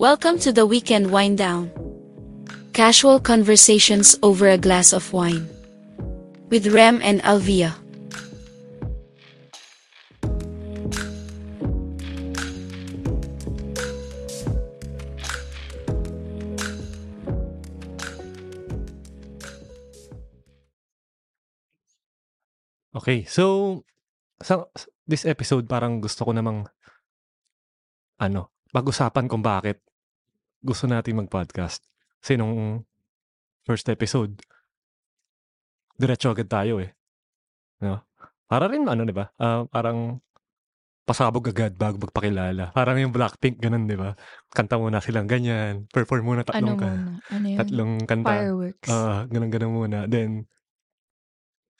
Welcome to the weekend wind down. Casual conversations over a glass of wine. With Rem and Alvia. Okay, so sa this episode parang gusto ko namang ano, pag-usapan kung bakit gusto natin mag-podcast. Kasi nung first episode, diretso agad tayo eh. No? Para rin ano, 'di ba? Ah, parang pasabog agad bago magpakilala. Parang yung Blackpink ganun, 'di ba? Kanta muna silang ganyan, perform muna Ano tatlong ka muna? Ano yun? tatlong kanta. Fireworks. Oo, ganun-ganun muna. Then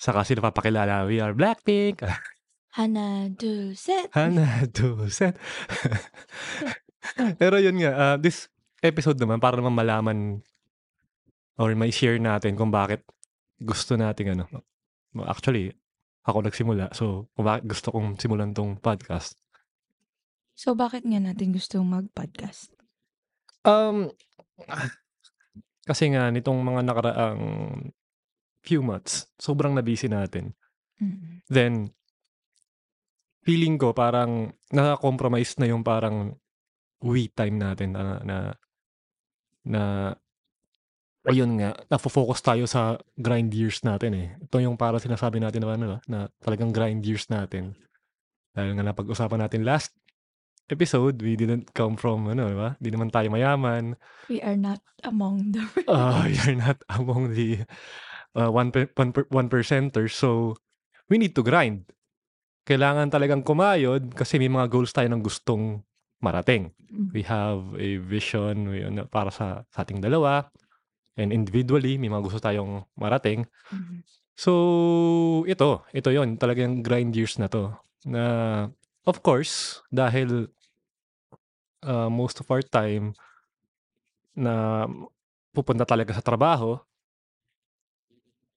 saka sila papakilala, "We are Blackpink." Hana, do, set. Hana, do, set. Pero yun nga, ah, this episode naman para naman malaman or may share natin kung bakit gusto nating ano. Actually, ako nagsimula. So, kung bakit gusto kong simulan 'tong podcast. So, bakit nga natin gustong mag-podcast? Um, kasi nga nitong mga nakaraang few months, sobrang na-busy natin. Mm. Then feeling ko parang naka-compromise na yung parang we time natin na na na ayun nga, nafo-focus tayo sa grind years natin eh. Ito yung parang sinasabi natin na ano, na talagang grind years natin. Dahil nga napag-usapan natin last episode, we didn't come from ano, 'di ba? Di naman tayo mayaman. We are not among the Ah, you're not among the uh, one, per, one, per, one percenters. So, we need to grind. Kailangan talagang kumayod kasi may mga goals tayo ng gustong marating. Mm. We have a vision we, ano, para sa, sa ating dalawa. And individually, may mga gusto tayong marating. Mm. So, ito. Ito yon Talagang grind years na to. Na, of course, dahil uh, most of our time na pupunta talaga sa trabaho,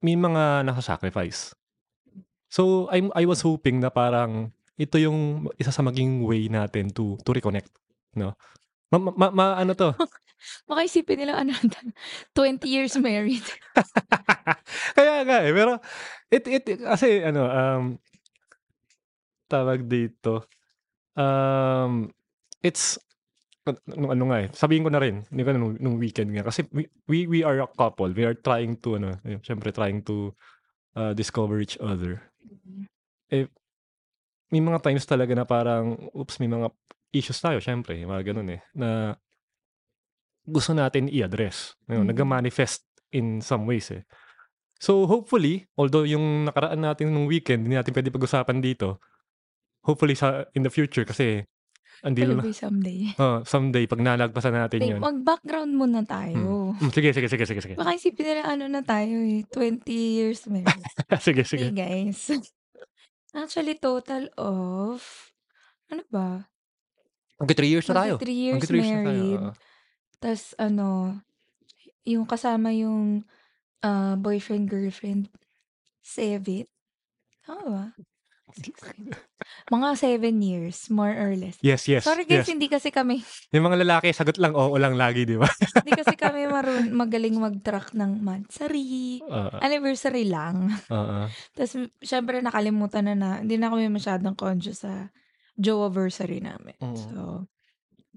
may mga nasa-sacrifice. So, I'm, I was hoping na parang ito yung isa sa maging way natin to to reconnect, no? Ma, ma, ma- ano to? Baka isipin nila, ano, 20 years married. Kaya nga eh, pero it, it, kasi ano, um, tawag dito, um, it's, nung ano nga eh, sabihin ko na rin, hindi ko na nung, nung weekend nga, kasi we, we, we are a couple, we are trying to, ano, yun, syempre trying to uh, discover each other. Eh, may mga times talaga na parang, oops, may mga issues tayo, syempre, mga ganun eh, na gusto natin i-address. Ngayon, Mm. nag-manifest in some ways eh. So, hopefully, although yung nakaraan natin nung weekend, hindi natin pwede pag-usapan dito, hopefully sa in the future kasi na. Talaga someday. Oh, someday, pag nalagpasan natin Wait, yun. mag-background muna tayo. Mm, sige, sige, sige, sige, sige. Baka isipin nila, ano na tayo eh, 20 years married. sige, Hey sige. guys. Actually, total of, ano ba? Hanggang 3 years na tayo. Magti 3 years Hanggang 3 years na tayo. married. oo. Tapos ano, yung kasama yung ah, boyfriend, girlfriend, seven? Tama ba? Mga seven years, more or less. Yes, yes, Sorry guys, yes. hindi kasi kami, Yung mga lalaki, sagot lang oo lang lagi, di ba? hindi kasi kami marun, magaling mag-track ng monthsary, Oo, anniversary lang. oo. Tapos syempre nakalimutan na na, hindi na kami masyadong conscious sa Joe-versary namin. Mm. So,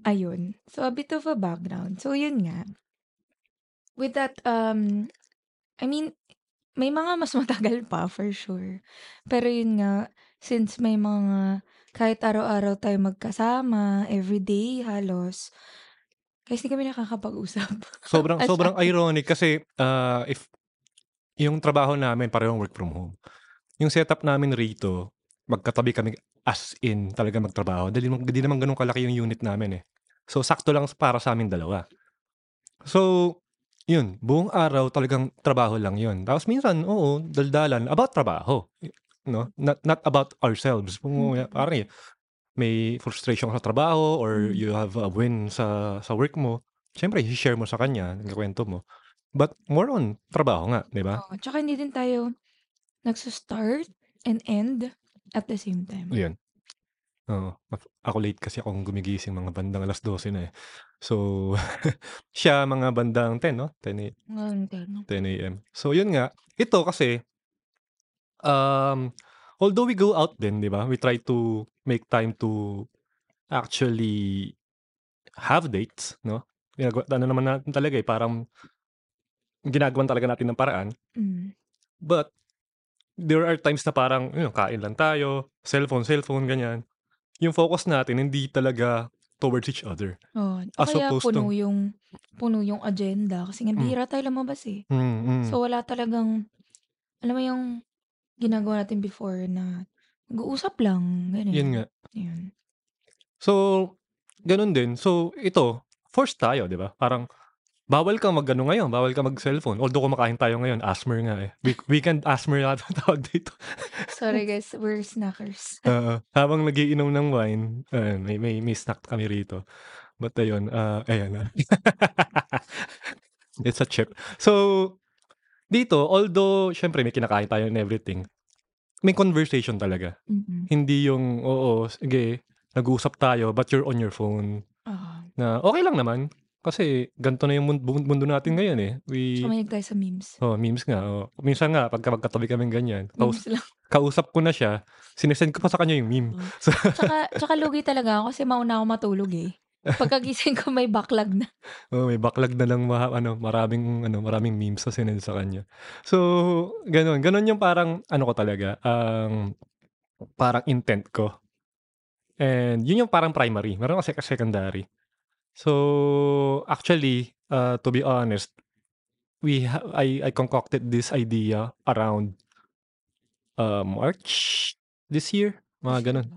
ayun. So, a bit of a background. So, yun nga. With that, um, I mean, may mga mas matagal pa for sure. Pero yun nga, since may mga, kahit araw-araw tayo magkasama, everyday halos, kasi kami nakakapag-usap. Sobrang As sobrang a- ironic kasi uh, if yung trabaho namin parehong work from home. Yung setup namin rito, magkatabi kami as in talaga magtrabaho. Dahil hindi naman ganun kalaki yung unit namin eh. So sakto lang para sa amin dalawa. So, yun, buong araw talagang trabaho lang yun. Tapos minsan, oo, daldalan about trabaho. No? Not, not about ourselves. Kung, Mm. parang eh, may frustration ka sa trabaho or Mm. you have a win sa sa work mo, syempre i-share mo sa kanya, kwento mo. But more on trabaho nga, 'di ba? Oo, tsaka hindi din tayo nagsa-start and end at the same time. Yun. Oo. Ako late kasi akong gumigising mga bandang alas 12 na eh. So, siya mga bandang 10 'no, 10 A Ngayon din. 10 AM. So yun nga, ito kasi um, although we go out din 'di ba, we try to make time to actually have dates 'no. Ginagawa ano naman natin talaga, eh, parang ginagawan talaga natin ng paraan. Hmm. But there are times na parang yun kain lang tayo, cellphone, cellphone ganyan. Yung focus natin hindi talaga towards each other. Oo, o As kaya opposed to puno yung puno yung agenda kasi nga Hmm. bihira tayo lumabas, eh. Mm, mm. So wala talagang alam mo yung ginagawa natin before na mag-uusap lang, Yun ganyan. nga. Yun. So, ganun din. So, ito, forced tayo 'di ba? Parang bawal kang mag-ano ngayon, bawal kang mag-cellphone. Although kumakain tayo ngayon, asthma nga, eh. Week weekend asthma yata tawag dito. Sorry guys, we're snackers. Oo, habang nagiinom ng wine, ayan may may may snack kami rito. But ayun, ah, ayan na. It's a chip. So, dito although siyempre may kinakain tayo and everything, may conversation talaga. Mm. Hindi yung, oo, sige, nag-uusap tayo but you're on your phone. Oo. Na okey lang naman, kasi ganito na yung mun bu mundo natin ngayon, eh. We Tsaka mahilig tayo sa memes. Oo, memes nga, oo. Minsan nga pagka magkatabi kaming ganyan, kaus kausap ko na siya, sine-send ko pa sa kanya yung meme. Oo. So Tsaka tsaka lugi talaga ako kasi mauna ako matulog, eh. Pagkagising ko may backlog na. Oo, may backlog na ng maha ano, maraming ano, maraming memes na sinend sa kanya. So, gano'n. Gano'n yung parang ano ko talaga, ang parang intent ko. And yun yung parang primary, meron kasi secondary. So, actually, uh, to be honest, we ha I I concocted this idea around, uh, March this year, mga gano'n.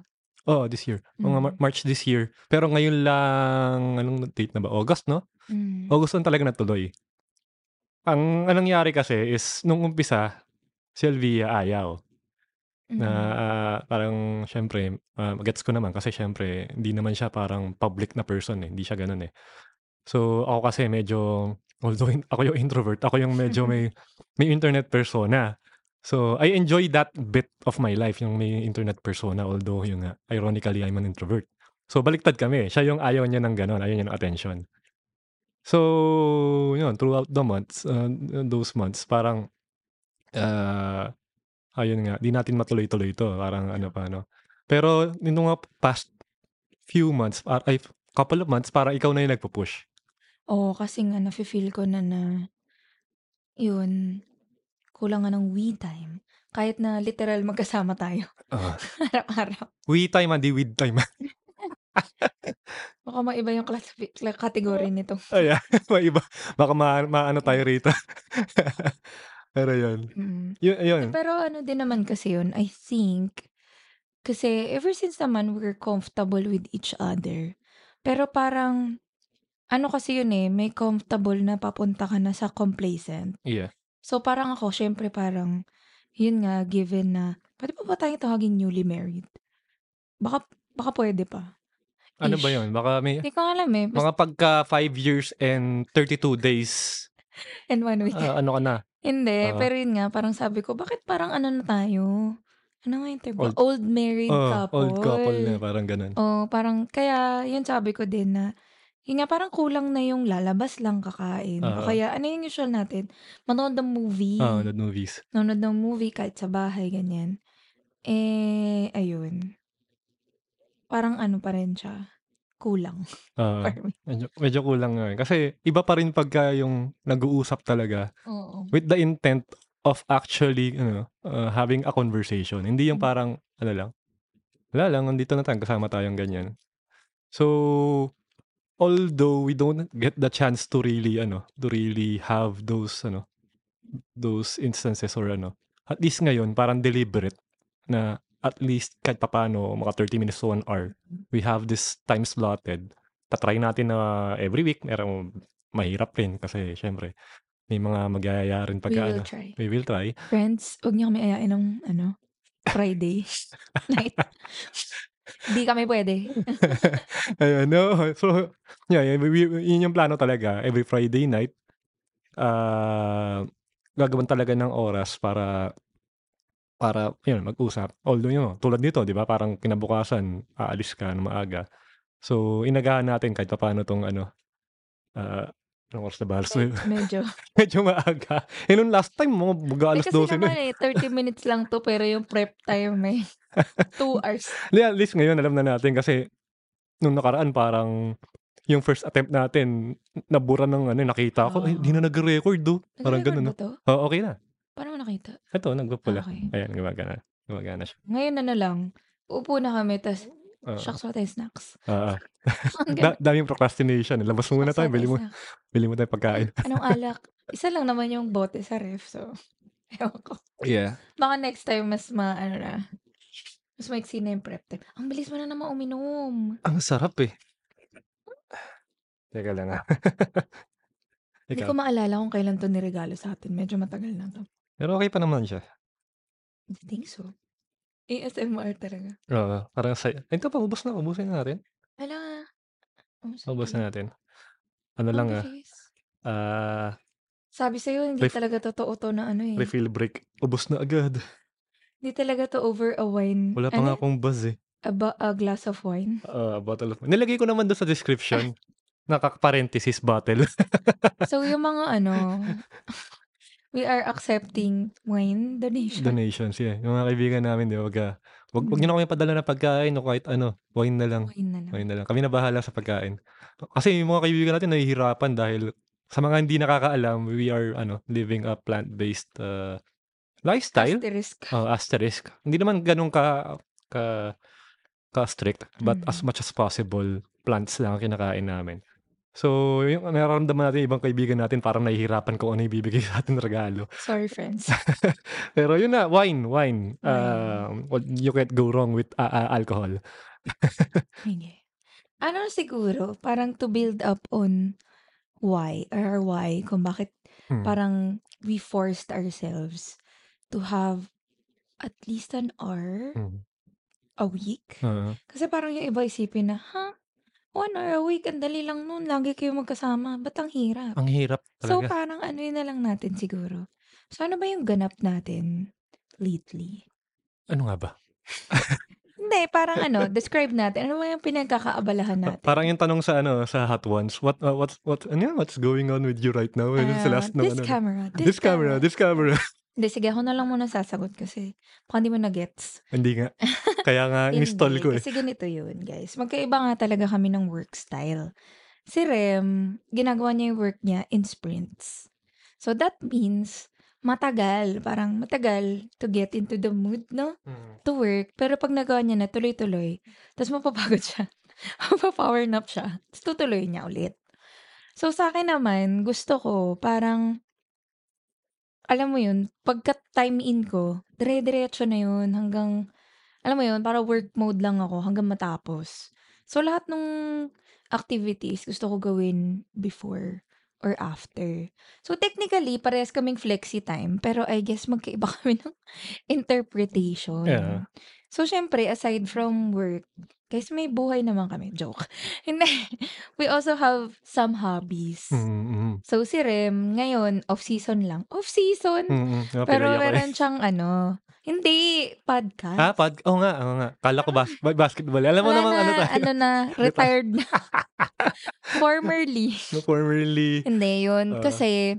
Oo, this year. Mga Mar Mm. March this year. Pero ngayon lang anong date na ba, August 'no? Hmm. August lang talaga natuloy. Ang ang nangyari kasi is nung umpisa, si Elvia ayaw. Na, Mm. ah, parang siyempre, ah, gets ko naman kasi siyempre hindi naman siya parang public na person, eh, hindi siya gano'n, eh. So, ako kasi medyo although ako yung introvert, ako yung medyo may may internet persona. So, I enjoy that bit of my life, yung may internet persona although yun nga, ironically, I'm an introvert. So, baliktad kami, siya yung ayaw niya ng gano'n, ayaw niya ng attention. So, yun throughout the months, uh, those months parang, ah, ayun nga, 'di natin matuloy-tuloy 'to, parang ano pa 'no. Pero nitong mga past few months, ah, ay couple of months, parang ikaw na yung nagpu-push. Oo, kasi nga nafi-feel ko na na yun, kulang nga ng we time. Kahit na literal magkasama tayo Oo. araw-araw. We time, ah, 'di with time. Baka maiba yung classifi cla category nito. Ayan, maiba. Baka ma maano tayo rito. Pero yun. Mm. Yu Eh, ayun. pero ano din naman kasi yun, I think, kasi ever since naman we're comfortable with each other. Pero parang, ano kasi yun, eh, may comfortable na papunta ka na sa complacent. Yeah. So, parang ako siyempre parang, yun nga, given na puwede pa ba tayong tawaging newly married? Baka baka puwede pa. Ano ba Ish. yun? Baka may Hindi ko alam, eh, bas mga pagka 5 years and 32 days, and 1 week. ah, ano ka na, Hindi, oo. pero yun nga, parang sabi ko, bakit parang ano na tayo, ano nga yung term? Old Old married oo, couple. old couple na, parang gano'n. Oo, parang kaya yun sabi ko din na, yun nga parang kulang na yung lalabas lang, kakain, o Oo. kaya ano yung usual natin, manood ng Oo, movie. the movies. Manood ng movie kahit sa bahay, ganyan. Eh, ayun. Parang ano pa rin siya, kulang Oo, for me. medyo medyo kulang nga, eh. Kasi iba pa rin pagka yung nag-uusap talaga Oo. with the intent of actually ano, uh, having a conversation. Hindi yung Hmm. parang ano lang, wala lang, nandito na tayo, kasama tayong ganyan. So, although we don't get the chance to really ano, to really have those ano, those instances or ano, at least ngayon parang deliberate na at least kahit papaano mga 30 minutes to 1 hour, we have this time slotted. Ta-try natin na every week, merong mahirap rin kasi siyempre may mga magyayaya rin We will ano, try. we will try. Friends, huwag niyo kami ayain ng ano, Friday night. Di kami puwede. Ayun, no. So, yeah, yun yung plano talaga every Friday night, ah, gagawan talaga ng oras para para yun mag-usap. Although yun, tulad nito 'di ba, parang kinabukasan aalis ka ng maaga. So, inagahan natin kahit papaano 'tong ano, Ah, anong oras na ba? Alas Med 9. medyo Medyo maaga. Eh, nung last time mga Eh, mag-a-alas kasi 12 na, naman, eh. eh, 30 minutes lang 'to pero yung prep time, eh, 2 hours. At least ngayon alam na natin kasi nung nakaraan parang yung first attempt natin nabura ng ano, nakita ko, "Ay, di Oo. na nagre-record, oh." Parang 'no? 'to? Oo, okey na. Paano mo nakita? Eto nagpupula. Ah, okey. Ayan, gumagana. Gumagana siya. Ngayon ano lang, uupo na kami ta's, Oo. "Shucks, wala tayong snacks." Oo. Ang Da daming procrastination, eh. Labas muna Shucks, tayo, wala bili tayong mo snacks. bili mo tayong pagkain. anong alak? Isa lang naman yung bote sa ref, so ewan ko. Yeah. Baka next time mas ma-ano na, mas maiksi na yung prep time. Ang bilis mo na naman uminom. Ang sarap, eh. Teka lang, ah. Hindi Ikaw? ko maalala kung kailan 'to niregalo sa'tin, medyo matagal na 'to. Pero okey pa naman siya. I think so. ASMR talaga. Oo, parang saya ito pa ubos na, ubusin na natin. Hala. Ubos sige. na natin. Ano Ang lang, ah, bilis. ah Sabi sa'yo hindi Ref talaga totoo 'to na ano, eh. refill break, ubos na agad. Hindi talaga 'to over a wine Wala pa nga ano? akong buzz, eh. A ba a glass of wine? Oo, a bottle of nilagay ko naman dun sa description, naka-parenthesis bottle. So, yung mga ano, we are accepting wine donation. Donations, yeah. Yung mga kaibigan namin, 'di ba, wag, ah, wag wag Mm. na kaming padala ng pagkain o kahit ano, wine na lang. Wine na lang. Wine na lang. Kami na bahala sa pagkain. Kasi yung mga kaibigan natin nahihirapan dahil sa mga hindi nakakaalam, we are ano, living a plant-based, uh, lifestyle. Asterisk. Oo, asterisk. Hindi naman gano'n ka ka ka-strict, but as Mm. much as possible, plants lang ang kinakain namin. So, yung nararamdaman natin yung ibang kaibigan natin parang nahihirapan kung ano ibibigay sa'tin na regalo. Sorry, friends. Pero yun na, wine, wine. Wine. Um, well, you can't go wrong with, ah, ah, alcohol. Sige. Ano siguro, parang to build up on why or why kung bakit Mm. parang we forced ourselves to have at least an hour Mm. a week. Oo. Kasi parang yung iba isipin na, "Ha? 1 hour a week, ang dali lang nun, lagi kayong magkasama, ba't ang hirap?" Ang hirap So, talaga. parang anuhin na lang natin siguro. So, ano ba yung ganap natin lately? Ano nga ba? Hindi, parang ano, describe natin. Ano ba yung pinagkakaabalahan Pa natin? parang yung tanong sa ano, sa Hot Ones, what, uh, what's what ano yun, what's going on with you right now? Yun sa Ah, last ng this ano, camera, this this camera, camera. this camera. Hindi, sige ako na lang muna sasagot kasi baka hindi mo na-gets. Hindi nga. Kaya nga in-stall ko, eh. kasi ganito yun, guys. Magkaiba nga talaga kami ng work style. Si Rem, ginagawa niya yung work niya in sprints. So, that means matagal, parang matagal to get into the mood, no? Mm. To work. Pero pag nagawa niya na tuloy-tuloy, tapos mapapagod siya, mapapower nap siya, tapos tutuloy niya ulit. So, sa akin naman, gusto ko parang alam mo yun, pagka time in ko, dire-diretso na yun hanggang, alam mo yun, para work mode lang ako hanggang matapos. So, lahat ng activities gusto ko gawin before or after. So, technically, parehas kaming flexi time, pero I guess magkaiba kami ng interpretation. So, syempre, aside from work, guys, may buhay naman kami. Joke. Hindi. We also have some hobbies. Mm, mm. So, si Rem, ngayon, off-season lang. Off-season? Mm, Pero napilay ako, eh. meron siyang ano, hindi, Ah, podcast. pod oo nga, oo nga. Akala ko bas ba basketball. Alam mo Wala namang ano na, tayo, ano na, reti retired na. Formerly. no, formerly, Hindi, yun. oo. Kasi,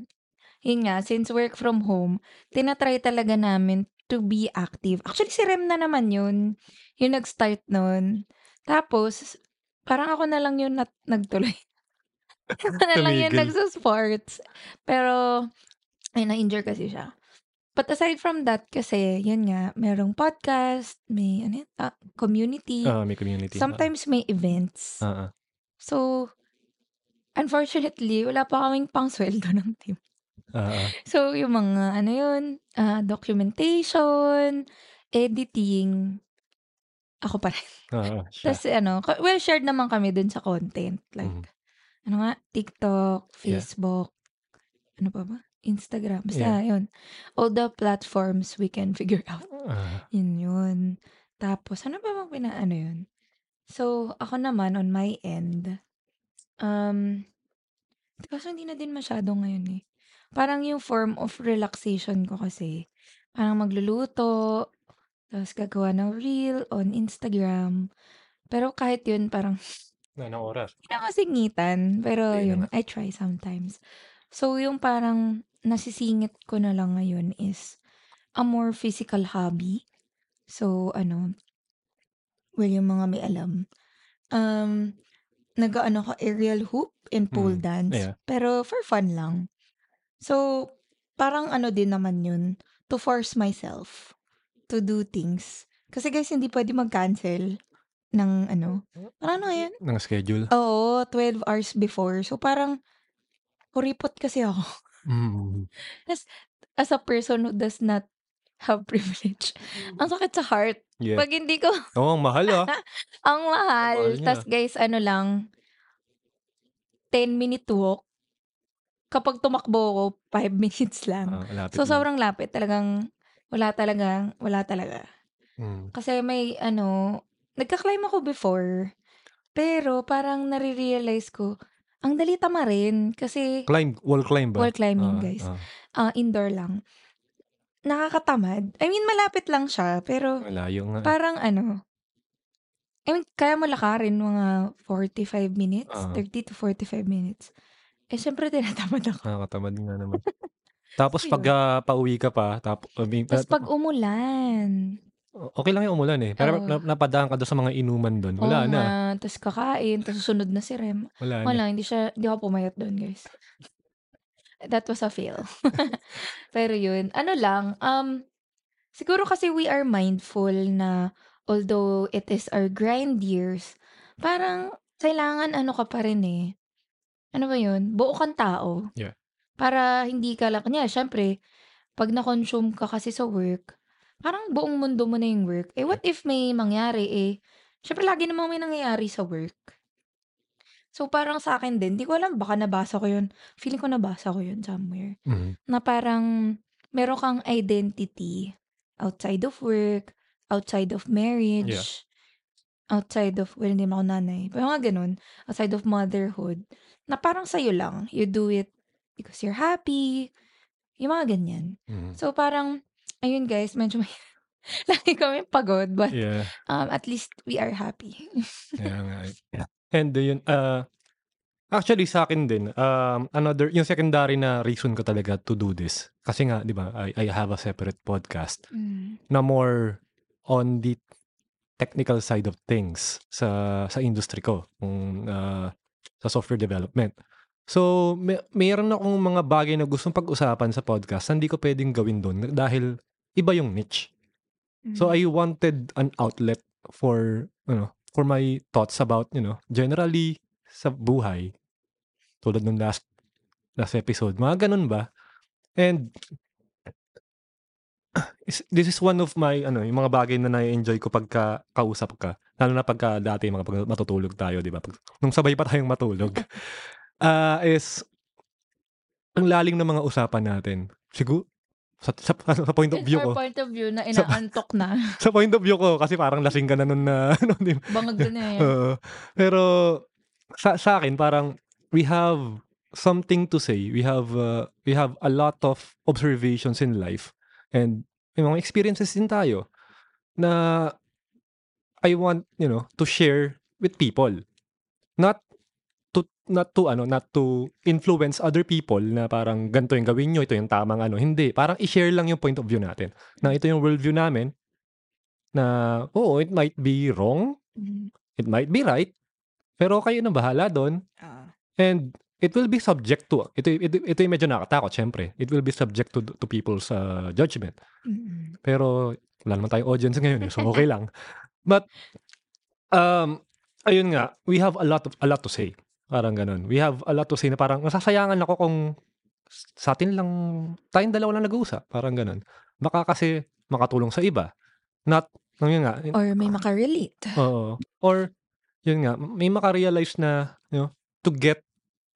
yun nga, since work from home, tinatry talaga namin to be active. Actually, si Rem na naman yun. Yung nag-start nun. Tapos, parang ako na lang yun nat- nagtuloy. ako na lang yun nagsa-sports. Pero, ay, na-injure kasi siya. But aside from that, kasi, yun nga, merong podcast, may, ano yun, ah, community. Oo, may community. Sometimes may events. Oo. So, unfortunately, wala pa kaming pang-sweldo ng team. Oo. So, yung mga, ano yun, ah, documentation, editing, ako pa rin. Oo, siya. Tapos, ano, ka- well, shared naman kami dun sa content. Like, Mhm. ano nga, TikTok, Yeah. Facebook, ano pa ba? Instagram. Basta, Yeah. yun. All the platforms we can figure out. Ah. Yun yun. Tapos, ano ba bang pina, ano yun? So, ako naman, on my end, um, kaso hindi na din masyado ngayon eh. Parang yung form of relaxation ko kasi, parang magluluto, tapos gagawa ng reel on Instagram. Pero kahit yun, parang Na ng oras. Hindi na masingitan, pero Ayun yun, na nga. I try sometimes. So, yung parang nasisingit ko na lang ngayon is a more physical hobby. So, ano, well, yung mga may alam, um, nag-ano ko, aerial hoop and pole Mm, dance. yeah. Pero for fun lang. So, parang ano din naman yun, to force myself to do things. Kasi guys, hindi pwede mag-cancel ng ano, parang ano yan? Ng schedule. Oo, 12 hours before. So, parang, kuripot kasi ako. Mm. As, as a person who does not have privilege, ang sakit sa heart. Yeah. Pag hindi ko, Oo, ang mahal ah. ang mahal. mahal. Tapos guys, ano lang, 10 minute walk. Kapag tumakbo ko, 5 minutes lang. Ah, so, lang. sobrang lapit. Talagang, wala talaga, wala talaga. Mm. Kasi may, ano, nagka-climb ako before. Pero, parang nare-realize ko, ang dali tama rin. Kasi, Climb, wall climb ba? wall climbing, Ah, guys. ah. ah indoor lang. Nakakatamad. I mean, malapit lang siya. Pero, Malayo nga. eh. parang ano, I mean, kaya mo lakarin mga 45 minutes, Ah. 30 to 45 minutes. Eh, syempre, tinatamad ako. Nakakatamad nga naman. Tapos pag ah, pauwi ka pa, tapos Tapos pag umulan, okay lang yung umulan eh. Pero na- napadaan ka doon sa mga inuman doon. oo Wala na. nga, tapos kakain, tapos susunod na si Rem. Wala na. Wala, hindi siya, hindi ako pumayat doon, guys. That was a fail. Pero yun, ano lang, um, siguro kasi we are mindful na although it is our grind years, parang kailangan ano ka pa rin eh. Ano ba yun? Buo kang tao. Yeah. Para hindi ka lang, kanya, syempre, pag na-consume ka kasi sa work, parang buong mundo mo na yung work. Eh, what if may mangyari eh, syempre lagi namang may nangyayari sa work. So, parang sa akin din, di ko alam, baka nabasa ko yun. Feeling ko nabasa ko yun somewhere. Mhm. Na parang, meron kang identity outside of work, outside of marriage, outside of, well, hindi mo ako nanay. Pero mga ganun, outside of motherhood, na parang sa'yo lang. You do it because you're happy. Yung mga ganyan. Mhm. So, parang, ayun guys, medyo may, lagi kami pagod, but Yeah. um, at least we are happy. Nga. eh. And uh, yun, uh, actually sa akin din, um, another, yung secondary na reason ko talaga to do this. Kasi nga, di ba, I, I have a separate podcast Mm. na more on the technical side of things sa sa industry ko, kung, uh, sa software development. So, may, mayroon akong mga bagay na gustong pag-usapan sa podcast, hindi ko pwedeng gawin doon dahil iba yung niche. So Mm. I wanted an outlet for ano, for my thoughts about, you know, generally sa buhay. Tulad ng last last episode. Mga ganun ba? And is- this is one of my ano, yung mga bagay na na-enjoy ko pagka kausap ka. Lalo na pagka dati mga pag matutulog tayo, 'di ba? Pag, nung sabay pa tayong matulog. Ah, is ang lalim ng mga usapan natin. Siguro sa, sa, sa point of view our ko. point of view na inaantok na. sa point of view ko kasi parang lasing ka na nun na ano di ba? Bangag na yan. Oo. pero sa sa akin parang we have something to say we have uh, we have a lot of observations in life and may mga experiences din tayo na I want you know to share with people not to not to ano not to influence other people na parang ganito yung gawin nyo ito yung tamang ano hindi parang i-share lang yung point of view natin na ito yung worldview namin na oo it might be wrong Mm. it might be right pero kayo na bahala doon Ah. and it will be subject to ito ito, ito yung medyo nakakatakot syempre. It will be subject to to people's uh, judgment. Mm. pero wala naman tayong audience ngayon eh, so okay lang. But um ayun nga we have a lot of a lot to say. Parang ganun. We have a lot to say na parang nasasayangan ako kung sa atin lang tayong dalawa lang nag-uusap. Parang ganun. Baka kasi makatulong sa iba. Not yun nga Or may makarelate. Oo. Or, yun nga, may makarealize na, you know, to get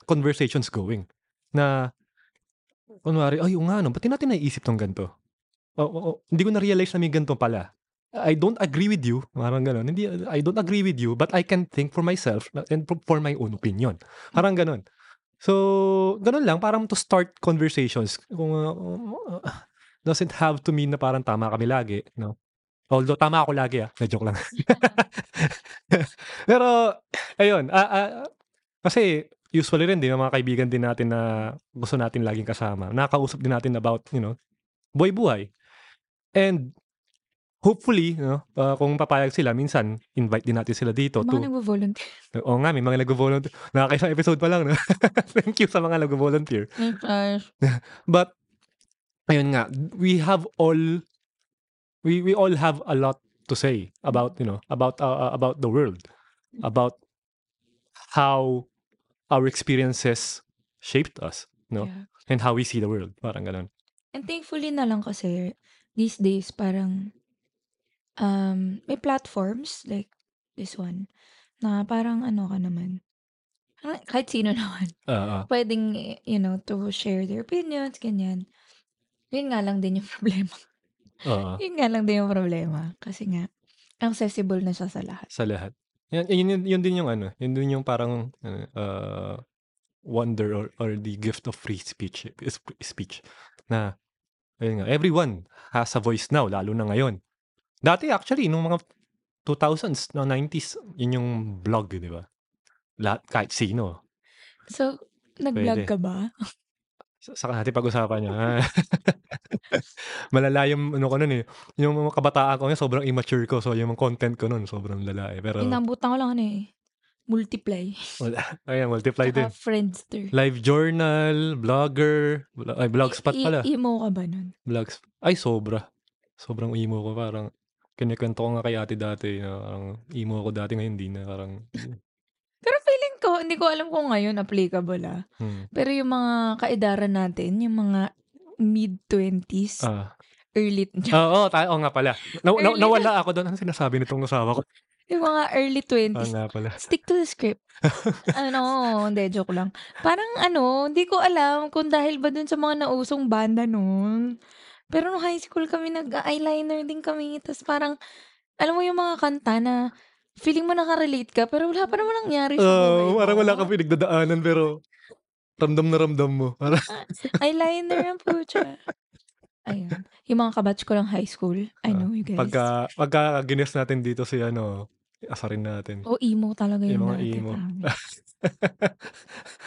conversations going. Na, kunwari, ay, yung nga, no, ba't natin naiisip tong ganito? O, o, o, hindi ko na-realize na may ganito pala. I don't agree with you. Parang gano'n. Hindi, I don't agree with you, but I can think for myself and for- my own opinion. Parang gano'n. So, ganun lang, parang to start conversations. Kung, uh, uh, doesn't have to mean na parang tama kami lagi, no? Although tama ako lagi ah, na joke lang. Pero, ayun, ah, ah, kasi usually rin din mga kaibigan din natin na gusto natin laging kasama. Nakakausap din natin about, you know, buhay-buhay. And hopefully, you know, ah, kung papayag sila, minsan invite din natin sila dito Mga to nagvo-volunteer. Oo nga, may mga nagvo-volunteer. Nakakaisang episode pa lang, no? Thank you sa mga nagvo-volunteer. Gosh. But ayun nga, we have all we we all have a lot to say about, you know, about uh, about the world, about how our experiences shaped us, no? Yeah. And how we see the world, parang ganun. And thankfully na lang kasi these days parang um, may platforms like this one na parang ano ka naman. ah, Kahit sino naman. Oo. Pwedeng, eh, you know, to share their opinions, ganyan. Yun nga lang din yung problema. Oo. Yun nga lang din yung problema. Kasi nga, accessible na siya sa lahat. Sa lahat. Yan, yun, yun, yun din yung ano, yun din yung parang ano, uh, wonder or, or the gift of free speech speech na ayun nga, everyone has a voice now lalo na ngayon. Dati actually nung mga 2000s, no 90s, yun yung blog, di ba? Lahat kahit sino. So, nag-vlog Pwede. ka ba? Sa- Saka natin pag-usapan niya. Malala yung ano ko nun eh. Yung mga kabataan ko ngayon, sobrang immature ko. So yung mga content ko nun, sobrang lala eh. Pero Inambutan ko lang ano eh. Multiply. wala. Ayan, multiply din. Tsaka Friendster. Live journal, blogger, blo- ay blogspot I- pala. emo ka ba nun? Blogs. Ay, sobra. Sobrang emo ko. Parang, kinikwento ko nga kay ate dati. Na parang, emo ako dati ngayon, hindi na. Parang, Pero feeling ko, hindi ko alam kung ngayon applicable ah. hmm. Pero yung mga kaedaran natin, yung mga mid-20s, Ah. early, Oo, tayo. Oo nga pala. Na, na, nawala ako doon. Ano sinasabi nitong asawa ko? yung mga early Oo 20s, nga pala. stick to the script. ano, hindi, joke lang. Parang ano, hindi ko alam kung dahil ba dun sa mga nausong banda noon. Pero nung high school kami, nag-eyeliner din kami. Tapos parang, alam mo yung mga kanta na feeling mo nakarelate ka, pero wala pa naman nangyari sa buhay Oo, mo. parang wala kang pinagdadaanan pero ramdam na ramdam mo. Parang, Eyeliner ang pucha. Ayun. Yung mga kabatch ko ng high school, I Ah, know you guys. pagka, pagka gines natin dito si ano, asarin natin. O emo talaga Yung yung mga dati. emo.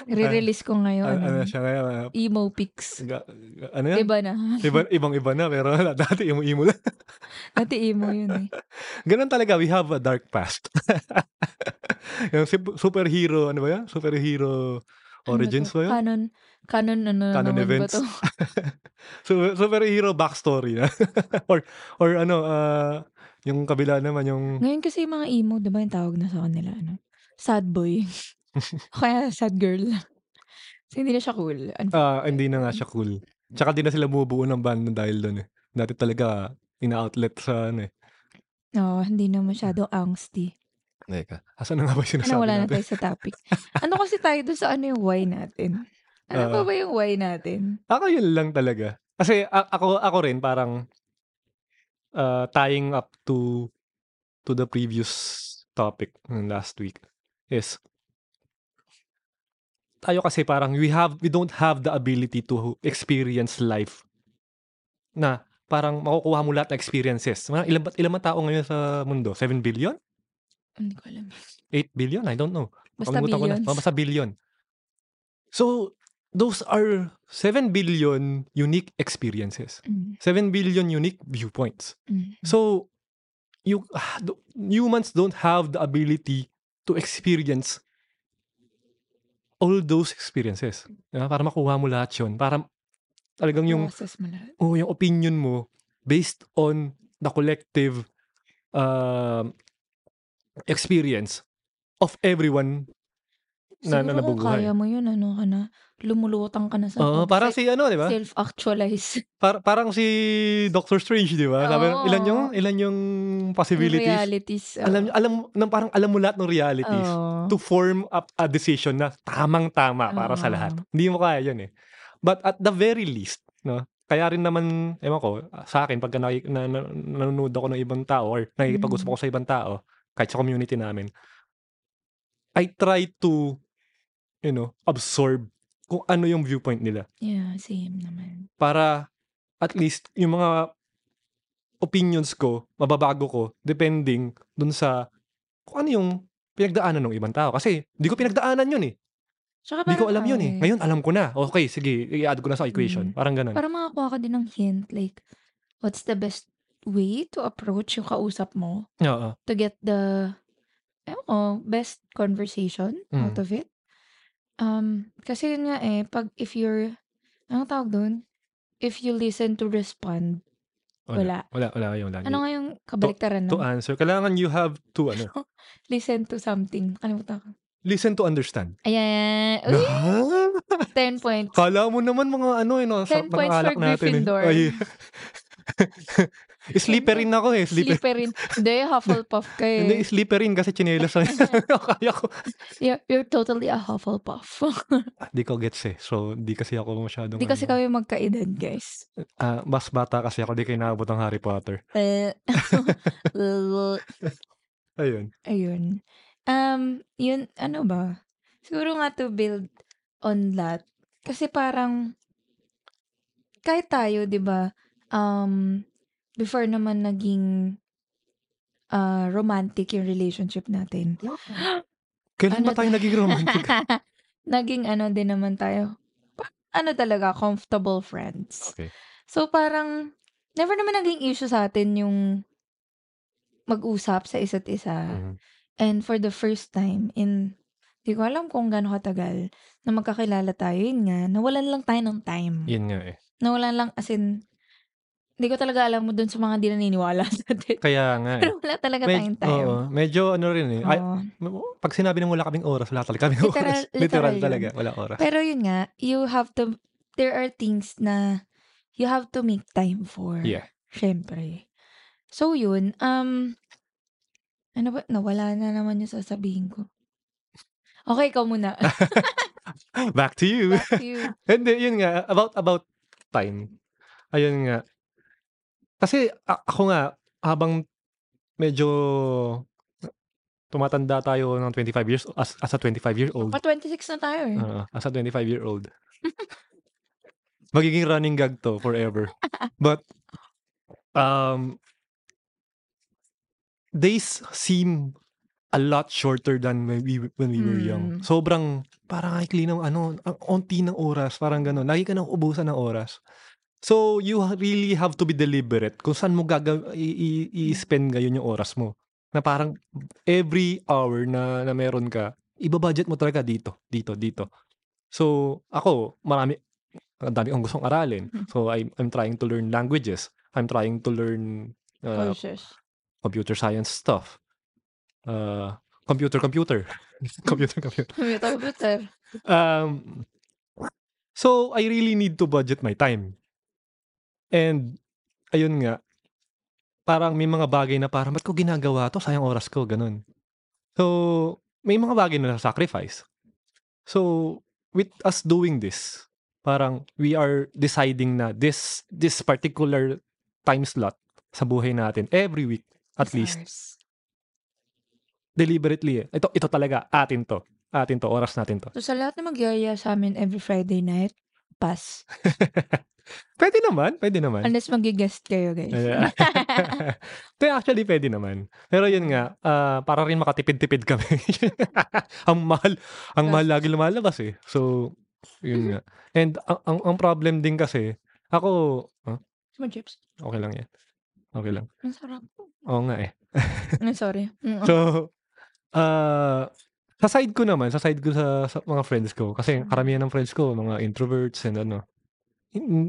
Re-release ko ngayon. ano, ano, ano siya ngayon? ah, emo pics. ga- ga- ano yan? Diba na? Iba, ibang iba na pero dati yung imo lang. Dati emo yun eh. Ganun talaga, we have a dark past. yung superhero, ano ba yan? Superhero Ano origins ba yun? Canon, canon ano Canon naman events. ba to? Super, superhero backstory na. or, or ano, ah, yung kabila naman, yung, Ngayon kasi yung mga emo, diba yung tawag na sa kanila, ano? Sad boy. O Kaya sad girl. Kasi hindi na siya cool. Ah, hindi na nga siya cool. Tsaka di na sila bumubuo ng band dahil doon eh. Dati talaga, ina-outlet sa ano eh. Oo, hindi na masyado angsty. Teka, asan na nga ba yung sinasabi Ano, wala na natin? tayo sa topic. ano kasi tayo doon sa ano yung why natin? Ano Ah. ba ba yung why natin? Ako yun lang talaga. Kasi a- ako ako rin parang uh, tying up to to the previous topic last week is tayo kasi parang we have we don't have the ability to experience life na parang makukuha mo lahat ng experiences. Mga ilan ilan ba tao ngayon sa mundo? 7 billion? Hindi ko alam. 8 billion? I don't know. Basta Kalimutan ko na. billions. Basta billion. So, those are 7 billion unique experiences. Mm, 7 billion unique viewpoints. mm, So, you ah, humans don't have the ability to experience all those experiences. Diba? Para makuha mo lahat yun. Para talagang yung, oh, yung opinion mo based on the collective um, experience of everyone na, na Siguro kung nabubuhay. kaya mo yun, ano ka na, lumulutang ka na sa Oo, parang si ano, di ba? self-actualize. Par- parang si Doctor Strange, di ba? Sabi, Oo. ilan yung ilan yung possibilities? realities. oo. Alam alam nang parang alam mo lahat ng realities Oo. to form up a decision na tamang-tama para sa Oo. lahat. Hindi mo kaya 'yun eh. But at the very least, no? Kaya rin naman, ewan ko, sa akin, pagka naki, na, na, nanonood ako ng ibang tao or nakikipag-usap Mm. ako sa ibang tao, kahit sa community namin, I try to, you know, absorb kung ano yung viewpoint nila Yeah, same naman. para at least yung mga opinions ko, mababago ko depending dun sa kung ano yung pinagdaanan ng ibang tao. Kasi hindi ko pinagdaanan yun eh. Hindi ko alam yun eh. ano Ngayon alam ko na. Okay, sige, i-add ko na sa equation. Mm. Parang ganun. Para makakuha ka din ng hint, like, what's the best way to approach yung kausap mo Oo. to get the, ewan ko, best conversation out Mm. of it. Um, kasi yun nga eh, pag if you're, anong tawag doon? If you listen to respond, wala. Wala, wala yung lagi. Ano nga yung kabaliktaran to nun? answer, kailangan you have to ano, Listen to something. Nakalimutan ko. listen to understand. Ayan. Uy, 10 points. Kala mo naman mga ano, eh, no, sa 10 points mga alak for. Gryffindor. Eh. Ay. Slipperin ako eh. Slipper. Slipperin. Hindi, Hufflepuff ka eh. Hindi, slipperin kasi chinelas lang. Kaya ko. You're, you're totally a Hufflepuff. Di ko gets eh. So, di kasi ako masyadong... Hindi kasi ano. kami magkaedad, guys. Ah, mas bata kasi ako. Di kayo nakabot ng Harry Potter. Eh, Ayun. Ayun. Um, yun, ano ba? Siguro nga to build on that. Kasi parang, kahit tayo, di ba, um, before naman naging uh, romantic yung relationship natin. Kailan Ano ba tayo naging romantic? naging ano din naman tayo. pa- Ano talaga, comfortable friends. Okay. So parang, never naman naging issue sa atin yung mag-usap sa isa't isa. Mhm. And for the first time in, di ko alam kung gaano katagal, na magkakilala tayo, yun nga, nawalan lang tayo ng time. Yun nga eh. Nawalan lang, as in, di ko talaga alam mo dun sa mga di naniniwala sa atin. Kaya nga eh. Pero wala talaga Med- tayong time. Oo, medyo ano rin eh. Ay, pag sinabi ng wala kaming oras, wala talaga kaming Literal- oras. Literal, literal yun. talaga, wala oras. Pero yun nga, you have to, there are things na you have to make time for. Yeah. Syempre. So yun, um, ano ba, nawala na naman yung sasabihin ko. Okay, ikaw muna. Back to you. Back to you. Hindi, yun nga, about about time. Ayun nga. Kasi a- ako nga, habang medyo tumatanda tayo ng 25 years, as, as a 25 year old, Pa 26 na tayo eh. uh, as a 25 year old, magiging running gag to forever. But, um, days seem a lot shorter than when we when we were young. Mm. Sobrang parang ikli ng ano, ang onti ng oras, parang gano'n. Lagi ka nang ubusan ng oras. So, you really have to be deliberate kung saan mo gaga i- i- i-spend ngayon yung oras mo. Na parang every hour na, na meron ka, ibabudget mo talaga dito, dito, dito. So, ako, marami, ang dami kong gustong aralin. Hmm. So, I'm, I'm trying to learn languages. I'm trying to learn uh, Courses. computer science stuff. Uh, computer, computer. computer, computer. Computer, computer. Um, so, I really need to budget my time. And, ayun nga, parang may mga bagay na parang, ba't ko ginagawa to? Sayang oras ko, ganun. So, may mga bagay na sacrifice. So, with us doing this, parang we are deciding na this this particular time slot sa buhay natin every week at It's least ours. deliberately eh. Ito ito talaga atin to. Atin to, oras natin to. So sa lahat na magyaya sa amin every Friday night, pass. pwede naman, pwede naman. Unless mag-guest kayo, guys. Pero actually, pwede naman. Pero yun nga, ah, para rin makatipid-tipid kami. ang mahal, ang mahal lagi lumalabas eh. So, yun nga. And ang, ang, ang problem din kasi, ako, ah, Sama chips. okay lang yan. Okay lang. Ang sarap. Oo nga eh. Sorry. So, ah, sa side ko naman, sa side ko sa, sa mga friends ko, kasi karamihan ng friends ko, mga introverts and ano,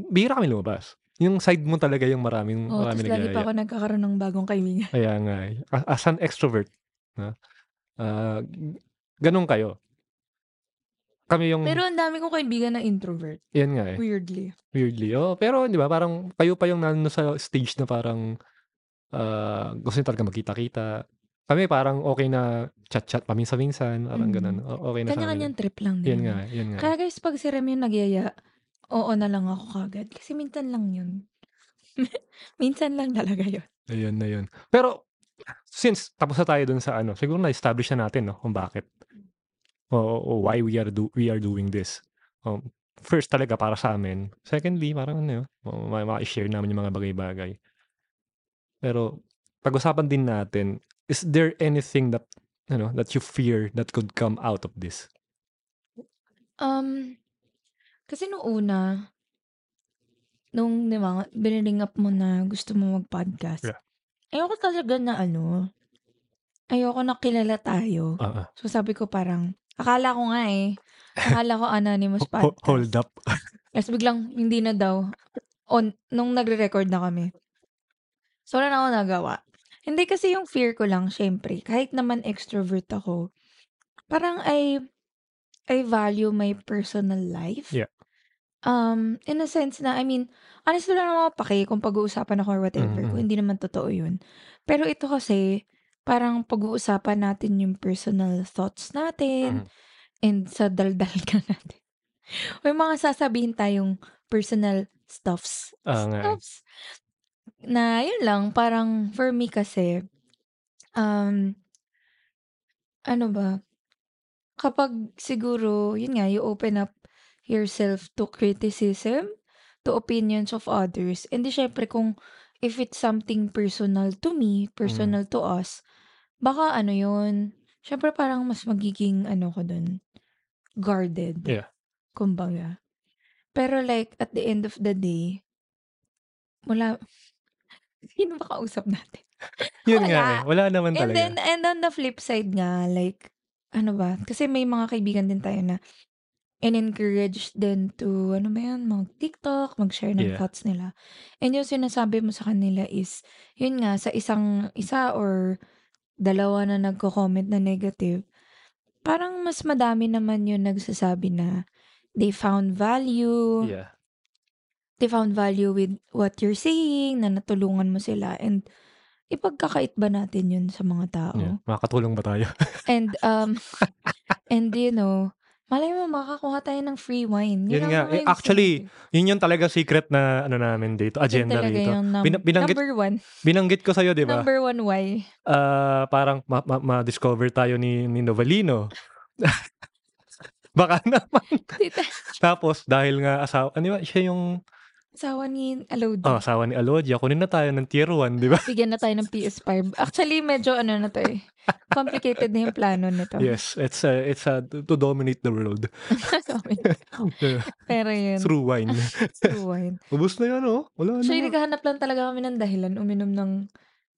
bihira kami lumabas. Yung side mo talaga yung maraming, Oh, maraming lagi pa ako nagkakaroon ng bagong kaibigan. Kaya nga eh. As, an extrovert, na, g- ganun kayo. Kami yung, Pero ang dami kong kaibigan na introvert. yan nga eh, Weirdly. weirdly. Oh, pero di ba, parang kayo pa yung nano sa stage na parang ah, gusto niyo talaga magkita-kita. Kami parang okay na chat-chat paminsan-minsan, parang Mm. ganun. Okay na. Kanya-kanyang trip lang din. Yan nga, yan nga. Kaya guys, pag si Remy yung nagyaya, oo na lang ako kagad. Kasi minsan lang yun. minsan lang talaga yun. Ayun na yun. Pero, since tapos na tayo dun sa ano, siguro na-establish na natin, no, kung bakit. O, o why we are do we are doing this. Um, first talaga para sa amin. Secondly, parang ano yun, ma- ma-share namin yung mga bagay-bagay. Pero, pag-usapan din natin, is there anything that you know, that you fear that could come out of this? Um, kasi nung una, nung di ba, up mo na gusto mo mag-podcast, Yeah. ayoko talaga na ano, ayoko na kilala tayo. Oo. So sabi ko parang, akala ko nga eh, akala ko anonymous Ho- ho- podcast. hold up. Tapos biglang hindi na daw, on, nung nagre-record na kami. So wala na ako nagawa. Hindi kasi yung fear ko lang, syempre, kahit naman extrovert ako, parang I, I value my personal life. Yeah. Um, in a sense na, I mean, honestly wala naman ako pake kung pag-uusapan ako or whatever, kung hindi naman totoo yun. Pero ito kasi, parang pag-uusapan natin yung personal thoughts natin, Mhm. and sa daldal ka natin. May mga sasabihin tayong personal stuffs. Ah, nga eh. stuffs. Na yun lang, parang for me kasi, um, ano ba, kapag siguro, yun nga, you open up yourself to criticism, to opinions of others, and di syempre kung if it's something personal to me, personal to us, baka ano yun, syempre parang mas magiging ano ko dun, guarded. Yeah. Kumbaga. Pero like, at the end of the day, wala, sino ba kausap natin? Yun nga Wala. eh. Wala naman And talaga. then, and on the flip side nga, like, ano ba, kasi may mga kaibigan din tayo na in-encourage din to, ano ba yan, mag-TikTok, mag-share ng Yeah. thoughts nila. And yung sinasabi mo sa kanila is, yun nga, sa isang, isa or dalawa na nagko-comment na negative, parang mas madami naman yung nagsasabi na they found value, yeah. they found value with what you're saying, na natulungan mo sila, and ipagkakait ba natin yun sa mga tao? yeah. Makakatulong ba tayo? And, um, and you know, malay mo, makakuha tayo ng free wine. Yun ang nga. Eh, actually, natin. Yun yung talaga secret na ano namin dito. Yun Agenda talaga dito. yung num- Bin- binanggit, number one. binanggit ko sa'yo, di ba? Number one why. Ah, parang ma- ma- ma-discover tayo ni, ni Novelino. Baka naman. Tapos, dahil nga asawa, ano ba, siya yung asawa ni Alodi. oh, asawa ni Alodia. Kunin na tayo ng tier 1, di ba? Bigyan na tayo ng PS5. Actually, medyo ano na to eh. Complicated na yung plano nito. Yes, it's uh, it's uh, to dominate the world Sorry. Pero yun. through wine. True wine. Ubus na yan, oh. Wala na. Actually, naghahanap lang talaga kami ng dahilan uminom ng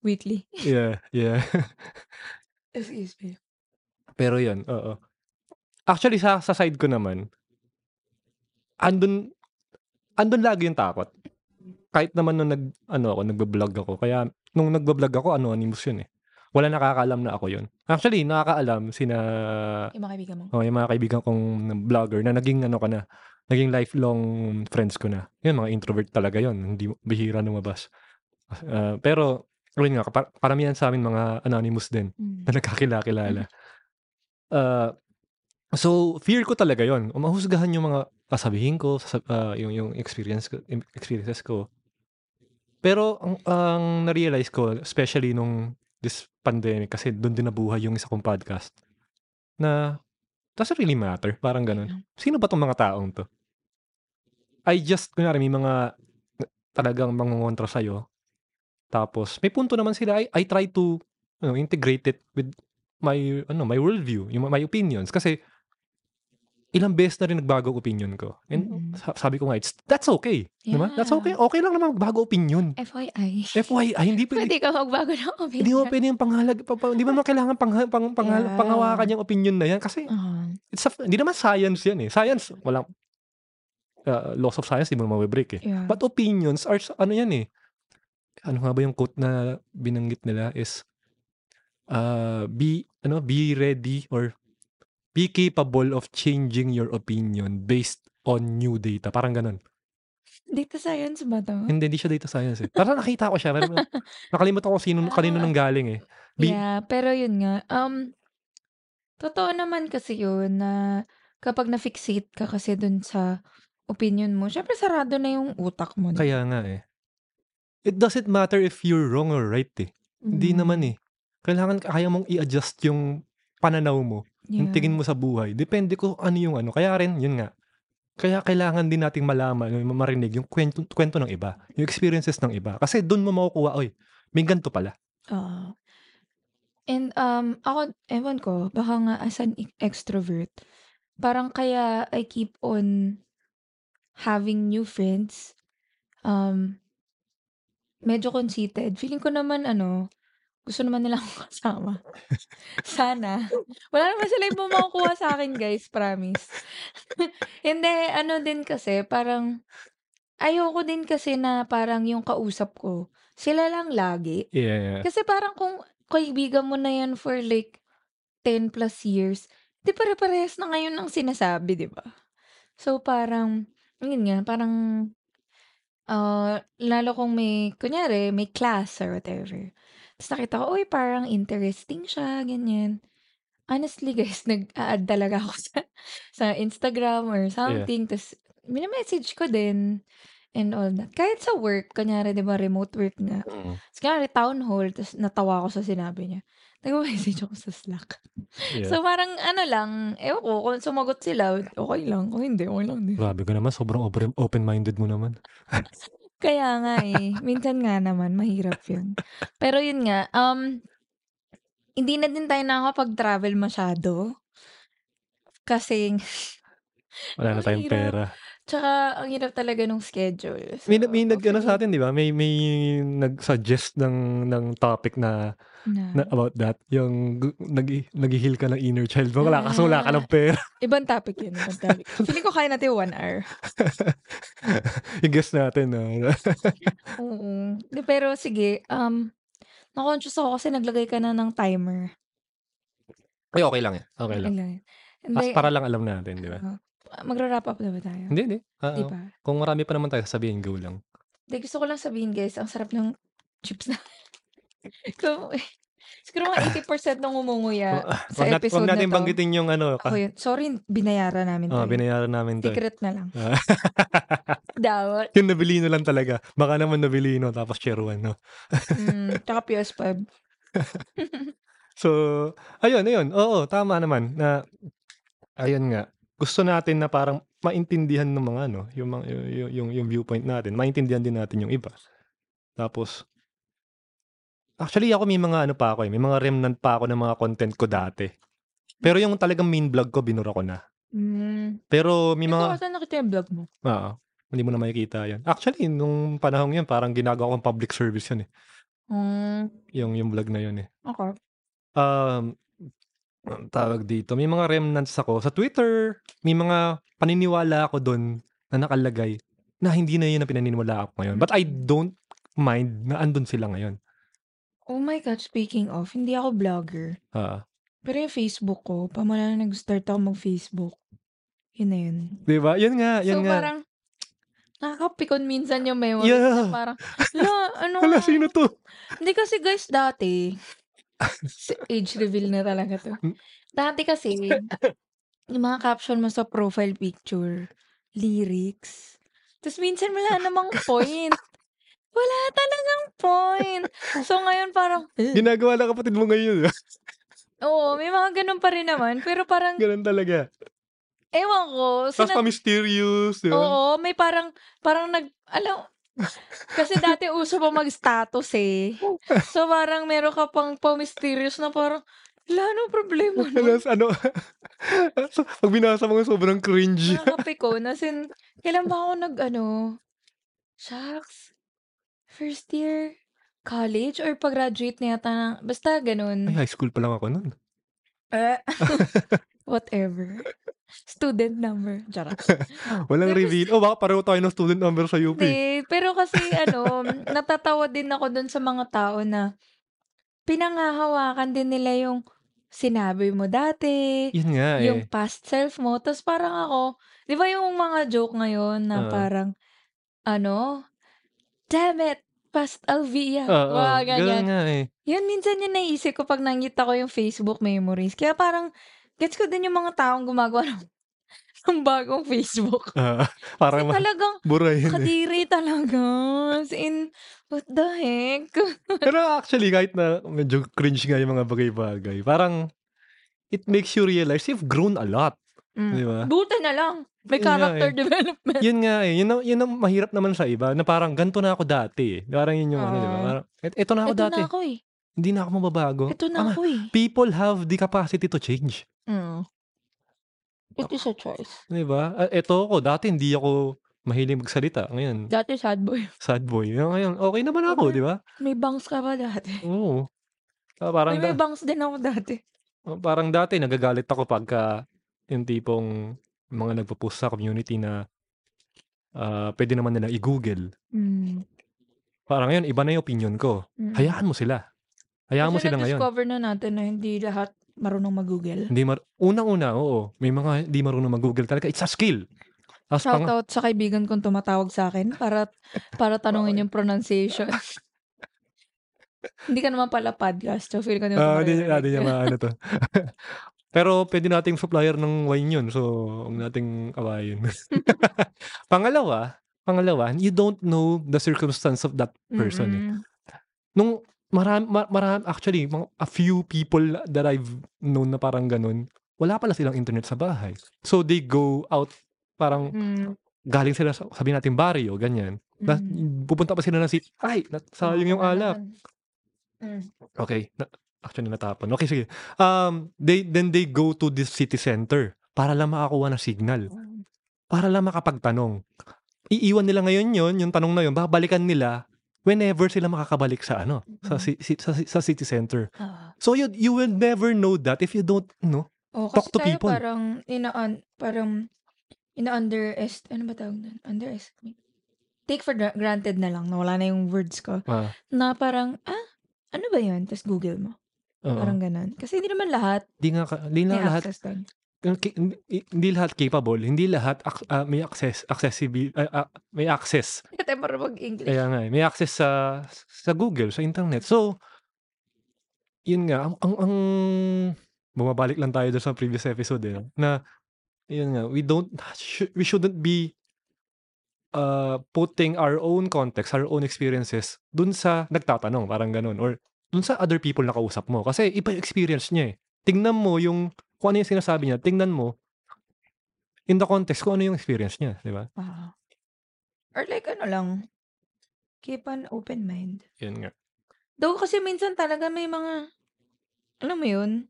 weekly. Yeah, yeah. Excuse me. Pero yun, oo. Actually, sa, sa side ko naman, andun, andun lagi yung takot. Kahit naman nung nag, ano ako, nagbablog ako. Kaya, nung nagbablog ako, anonymous yun eh. Wala nakakaalam na ako yun. Actually, nakakaalam sina, Yung mga kaibigan mo. oh, yung mga kaibigan kong vlogger na naging ano ka na, naging lifelong friends ko na. Yun, mga introvert talaga yun. Hindi bihira lumabas. Ah, pero, yun nga, par- paramihan sa amin mga anonymous din Mm. na nagkakilala. Uh, so, fear ko talaga yon Mahusgahan yung mga kasabihin ko, sasa- ah, yung, yung experience ko, experiences ko. Pero, ang, ang na-realize ko, especially nung this pandemic, kasi doon din nabuhay yung isa kong podcast, na does it really matter? Parang ganun. Sino ba tong mga taong to? I just, kunyari, may mga talagang mangungontra sa'yo. Tapos, may punto naman sila, I, I try to ano, integrate it with my ano my worldview, yung my opinions kasi ilang beses na rin nagbago opinion ko. And Mm-mm. sa- sabi ko nga, it's, that's okay. di ba? That's Yeah. okay. Okay lang naman bago opinion. FYI. FYI, hindi pwede, Pwede ka magbago ng opinion. hindi mo pwede yung panghalag, pa, pa, hindi mo naman kailangan pang, pang, pang, Yeah. panghawakan yung opinion na yan kasi Ah. it's a, hindi naman science yan eh. Science, walang uh, laws of science, di mo mawibreak eh. yeah. But opinions are, ano yan eh. Ano nga ba yung quote na binanggit nila is, uh, be, ano, be ready or be capable of changing your opinion based on new data. Parang ganun. Data science ba to? Hindi, hindi siya data science eh. Parang nakita ko siya. Nakalimutan ko sino, kanino nang galing eh. Be- yeah, pero yun nga. Um, totoo naman kasi yun na kapag na-fixate ka kasi dun sa opinion mo, syempre sarado na yung utak mo. Kaya nga eh. It doesn't matter if you're wrong or right eh. Hindi Mm, naman eh. Kailangan kaya mong i-adjust yung pananaw mo. Yung yeah. tingin mo sa buhay. Depende ko ano yung ano. Kaya rin, yun nga. Kaya kailangan din nating malaman, yung marinig yung kwento, kwento ng iba. Yung experiences ng iba. Kasi doon mo makukuha, oy, may ganito pala. Oo. And, um, ako ewan ko, baka nga as an extrovert, parang kaya I keep on having new friends, um medyo conceited. Feeling ko naman ano, gusto naman nila akong kasama. Sana. Wala naman sila ibang makukuha sa'kin guys, promise. Hindi, ano din kasi, parang ayoko din kasi na parang yung kausap ko, sila lang lagi. Yeah, yeah. Kasi parang kung kaibigan mo na yan for like 10 plus years, 'di pare-parehas na ngayon ng sinasabi, 'di ba? So parang, yun nga, parang, ah, lalo kung may kunyari may class or whatever, ta's nakita ko, uy, parang interesting siya, ganyan. Honestly guys, nag-a-add talaga ako sa sa Instagram or Yeah. something ta's mine-message ko din and all that. Kahit sa work, kunyari 'di ba remote work nga, Mm. ta's kunyari town hall ta's natawa ako sa sinabi niya, nagme-message ako sa Slack. Yeah. So parang ano lang, ewan ko kung sumagot sila, okey lang, kung hindi, okey lang din. Grabe ka naman, sobrang open open-minded mo naman. Kaya nga eh, minsan nga naman mahirap yun. Pero yun nga, um, hindi na din tayo nakakapag-travel masyado. Kasi Wala na tayong pera. Tsaka ang hirap talaga nung schedule. So, May may nag-ano hopefully sa'tin 'di ba, may may nag-suggest ng ng topic na na na about that, yung gu naghi naghi-heal ka ng inner child wala kasi wala ka Ah, ng pera. ibang topic yun, ibang topic. Feeling ko kaya natin 1 hour. I-guess natin 'no. Oo. pero sige, um, na-conscious ako kasi naglagay ka na ng timer. Ay, okey lang yan, Okey lang. lang yun. Mas Hindi para lang alam natin, 'di ba? oo. Magra-wrap up na ba tayo? Hindi, hindi. 'Di Oo. ba? Kung marami pa naman tayo sasabihin, go lang. Hindi, gusto ko lang sabihin guys, ang sarap ng chips na So, siguro mga 80% ng ngumunguya Ah, sa wag nat wag episode na natin 'to, banggitin yung ano ako ka yun. Sorry, binayaran namin 'to eh. binayaran namin 'to eh. Secret na lang. Ah. Dawat. Yung Novelino lang talaga. Baka naman Novelino tapos Tier 1 'no. Hmm, tsaka PS5. So, ayun, ayun. Oo, tama naman na ayun nga, gusto natin na parang maintindihan ng mga ano, yung mga yu yu yung yung viewpoint natin, maintindihan din natin yung iba. Tapos actually ako may mga ano pa ako eh, may mga remnant pa ako ng mga content ko dati. Pero yung talagang main vlog ko binura ko na. Hmm. Pero may mga saan nakita yung vlog mo? oo, hindi mo na makikita 'yan. Actually nung panahong 'yun parang ginagawa kong public service 'yun eh, Hmm. yung yung vlog na 'yun eh. Okey. Um, anong tawag dito, may mga remnants ako sa Twitter, may mga paniniwala ako dun na nakalagay na hindi na yun ang pinaniniwalaan ko ngayon. But I Mm. don't mind na andun sila ngayon. Oh my God, speaking of, hindi ako vlogger. Oo. Pero yung Facebook ko, pamula na nag-start ako mag-Facebook, yun na yun. 'Di ba? Yun nga, So yun nga. parang nakakapikon minsan yung memories na Yeah. parang, hala, ano Hala, sino 'to? Hindi kasi guys dati, age reveal na talaga 'to. Hmm. Dati kasi, yung mga caption mo sa profile picture, lyrics. Ta's minsan wala namang point. Wala talagang point. So ngayon parang, ugh. Ginagawa ng kapatid mo ngayon. Oo, may mga gano'n pa rin naman. Pero parang, Ganun talaga. ewan ko, Tapos pa-mysterious, 'di ba? Oo, may parang parang nag alam kasi dati uso pa mag-status eh. So parang meron ka pang pa-mysterious na parang, hala, anong problema nun? Tapos ano, so, pag binasa mo sobrang cringe. Nakakapikon. As in, kailan ba ako nag-ano, shucks, first year, college or pag-graduate na yata ng, basta Ay, ganun. high school pa lang ako nun. Eh, whatever. Student number. Charot. Walang reveal. Oh, baka pareho tayo ng student number sa UP. Hindi, pero kasi ano, natatawa din ako dun sa mga tao na pinangahawakan din nila yung sinabi mo dati, Yun nga yung eh. past self mo. Tapos parang ako, di ba yung mga joke ngayon na Oo. parang, ano, damn it, past Alvia. Oo, ganun ganyan. nga eh. Yun, minsan yun naisip ko pag nakita ko yung Facebook memories. Kaya parang, gets ko din yung mga taong gumagawa ng, ng bagong Facebook. Ah, Kasi parang ma talagang, bura yun eh. kadiri talaga. As in, what the heck? Pero actually, kahit na medyo cringe nga yung mga bagay-bagay, parang it makes you realize you've grown a lot. Di Mm. ba? Buti na lang. May Yun nga character eh. development. Yun nga eh. Yun ang, yun ang mahirap naman sa iba na parang ganito na ako dati eh. Parang yun yung ano, di ba? Oo. Parang, et, eto na ako Eto dati. na ako eh. Hindi na ako mababago. Ito na Ah, ako eh. people have the capacity to change. Mm. It is a choice. 'Di ba? Ah, eto ako, dati hindi ako mahilig magsalita. Ngayon, Dati sad boy. sad boy. Ngayon, okay naman ako. 'di ba? May bangs ka pa dati. Oo. Ah, parang May, may da- bangs din ako dati. oh, parang dati nagagalit ako pagka yung tipong mga nagpo-post sa community na ah, pwede naman nila i-Google. Mm. Parang ngayon, iba na yung opinion ko. Mm. Hayaan mo sila. Hayaan mo Kasi sila ngayon. na-discover na natin na hindi lahat marunong mag-google. Hindi mar unang-una, oo. May mga hindi marunong mag-Google talaga. It's a skill. Tapos Shout pang, out sa kaibigan kong tumatawag sa akin para para tanungin yung pronunciation. hindi ka naman pala podcast. So, feel ko naman Ah, ah, di niya maano to. Pero pwede nating supplier ng wine yun. So, huwag nating awayin. pangalawa, pangalawa, you don't know the circumstance of that person. eh. Nung maram, ma- maram, actually, mga, a few people that I've known na parang ganun, wala pala silang internet sa bahay. So, they go out, parang galing sila sa, sabi natin, barrio, ganyan. Na, pupunta pa sila ng city. Ay, nat- sayang yung alak. Okay. Na, actually, natapon. Okay, sige. Um, they, then they go to this city center para lang makakuha ng signal. Para lang makapagtanong. Iiwan nila ngayon yon yung tanong na yun, babalikan nila whenever sila makakabalik sa ano, sa, si- sa, sa city center. Ah. So you, you will never know that if you don't, no? Oh, Talk to people. parang ina parang ina-underest ano ba tawag doon? Underestimate. Take for gra- granted na lang na wala na yung words ko. Ah, Na parang, ah, ano ba yun? Tapos Google mo. oo. Parang ganun. Kasi hindi naman lahat Di nga, ka- di may na lahat, doon. Hindi, lahat capable, hindi lahat ah, may access, accessible, ah, ah, may access tayo marunong mag-English. Kaya nga, eh, may access sa sa Google, sa internet. So, yun nga, ang, ang, ang bumabalik lang tayo doon sa previous episode eh, na, yun nga, we don't, sh- we shouldn't be uh, putting our own context, our own experiences dun sa nagtatanong, parang ganun, or dun sa other people na kausap mo. Kasi iba yung experience niya eh. Tingnan mo yung, kung ano yung sinasabi niya, tingnan mo, in the context, kung ano yung experience niya, di ba? Ah. Or like ano lang, keep an open mind. Yun nga. Though kasi minsan talaga may mga, alam mo yun?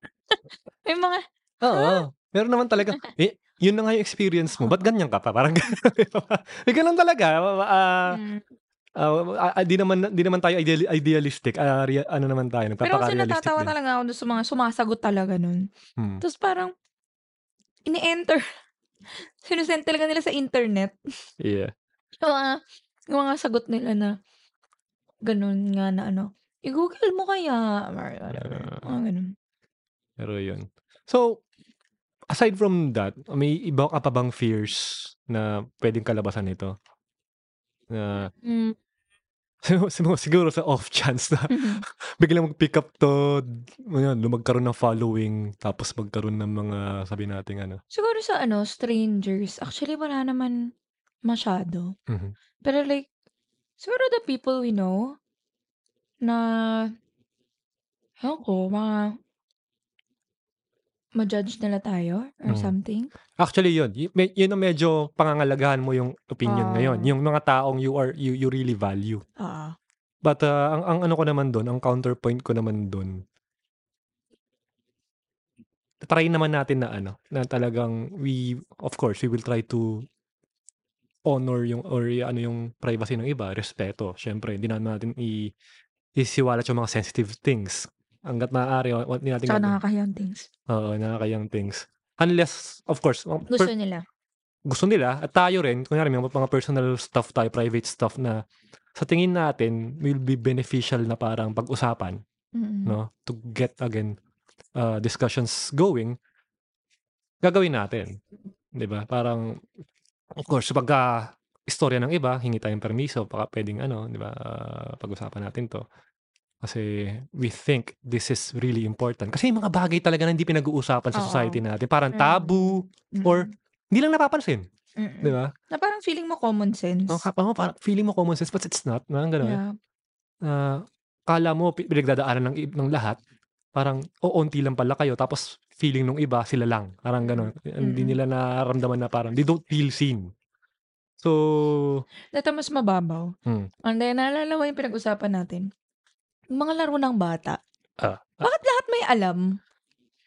may mga, Oo. Meron naman talaga. Eh, yun na nga yung experience mo. Ba't ganyan ka pa? Parang May ganun talaga. Ah, mm, ah, ah, di naman di naman tayo ideal, idealistic. Ah, rea- ano naman tayo, pero kasi natatawa din. talaga ako sa mga sumasagot talaga nun. Hmm. Tapos parang, ini-enter. Sinusend talaga nila sa internet. Yeah. Yung mga, yung mga sagot nila na, ganun nga na ano, i-google mo kaya, or whatever. Yeah. Mga ganun. Pero yun. So, aside from that, may iba ka pa bang fears na pwedeng kalabasan nito? Na Mm. siguro, siguro sa off chance na biglang mag-pick up to, yun, magkaroon ng following, tapos magkaroon ng mga, sabi natin ano. Siguro sa ano, strangers, actually wala naman masyado. Mhm. Pero like, siguro the people we know, na, ewan ko, mga, ma-judge nila tayo or Mm. something. Actually, yun. Y- me- Yun ang medyo pangangalagahan mo yung opinion Ah. ngayon. Yung mga taong you are you, you really value. Ah. But uh, ang, ang ano ko naman doon, ang counterpoint ko naman doon, try naman natin na ano, na talagang we, of course, we will try to honor yung, or y- ano yung privacy ng iba, respeto. Siyempre, hindi naman natin i, isiwalat yung mga sensitive things. Hanggat maaari, wa- wa- hindi natin Tsaka gagawin. nakakahiyang things. Oo, nakakayang things. Unless, of course, Gusto per- nila. gusto nila at tayo rin, kunyari may mga personal stuff tayo, private stuff na sa tingin natin will be beneficial na parang pag-usapan, Mm-mm. no? To get again uh, discussions going, gagawin natin. 'Di ba? Parang of course, pagka istorya ng iba, hingi tayong permiso, baka pwedeng ano, 'di ba? ah, pag-usapan natin 'to. Kasi we think this is really important. Kasi yung mga bagay talaga na hindi pinag-uusapan sa Oo. society natin, parang Mm. taboo, Mm-mm. or hindi lang napapansin, Mm-mm. 'di ba? Na parang feeling mo common sense. Oh, kapa mo parang feeling mo common sense but it's not, parang gano'n. Yeah. Ah, kala mo pi pinagdadaanan ng ng lahat, parang oonti lang pala kayo tapos feeling nung iba sila lang, parang gano'n. Hindi Mm. nila nararamdaman na parang they don't feel seen. So Dito mas mababaw. Hmm. And then, naalala mo yung pinag-usapan natin. Mga laro ng bata. Ah, ah, Bakit lahat may alam?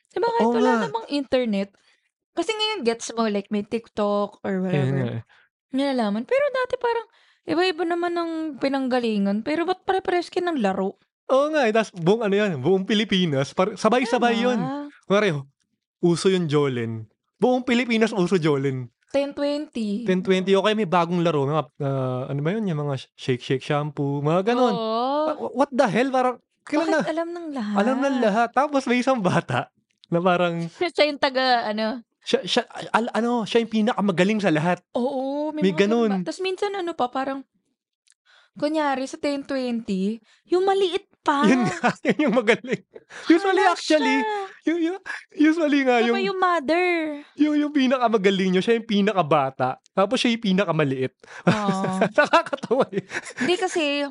Diba kahit oo wala nga. namang internet? Kasi ngayon gets mo like may TikTok or Ayun whatever. nga eh. Nilalaman. Pero dati parang iba-iba naman ng pinanggalingan. Pero ba't pare-pares kayo ng laro? Oo nga eh. Tapos buong ano yan, buong Pilipinas, par- sabay-sabay yun. Kunwari, uso yung Jolen. Buong Pilipinas uso Jolen. 10-20. 10-20 o kaya may bagong laro. Mga, ah, ano ba yun? Yung mga shake shake shampoo. Mga ganon. Oo. Wha- What the hell? Parang, kailan na, Bakit alam ng lahat? alam ng lahat. Tapos may isang bata na parang, Siya yung taga, ano, siya, siya, al- ano, siya yung pinakamagaling sa lahat. Oo, may, May ganun. ganun. Tapos minsan ano pa, parang, kunyari sa 10-20, yung maliit pa. Yun nga, yun yung magaling. Usually Wala actually, siya. yung, yung, usually nga, Siya pa yung, yung mother. yung, yung pinakamagaling nyo, siya yung pinakabata. Tapos siya yung pinakamaliit. Oo. Nakakatawa eh. Hindi kasi,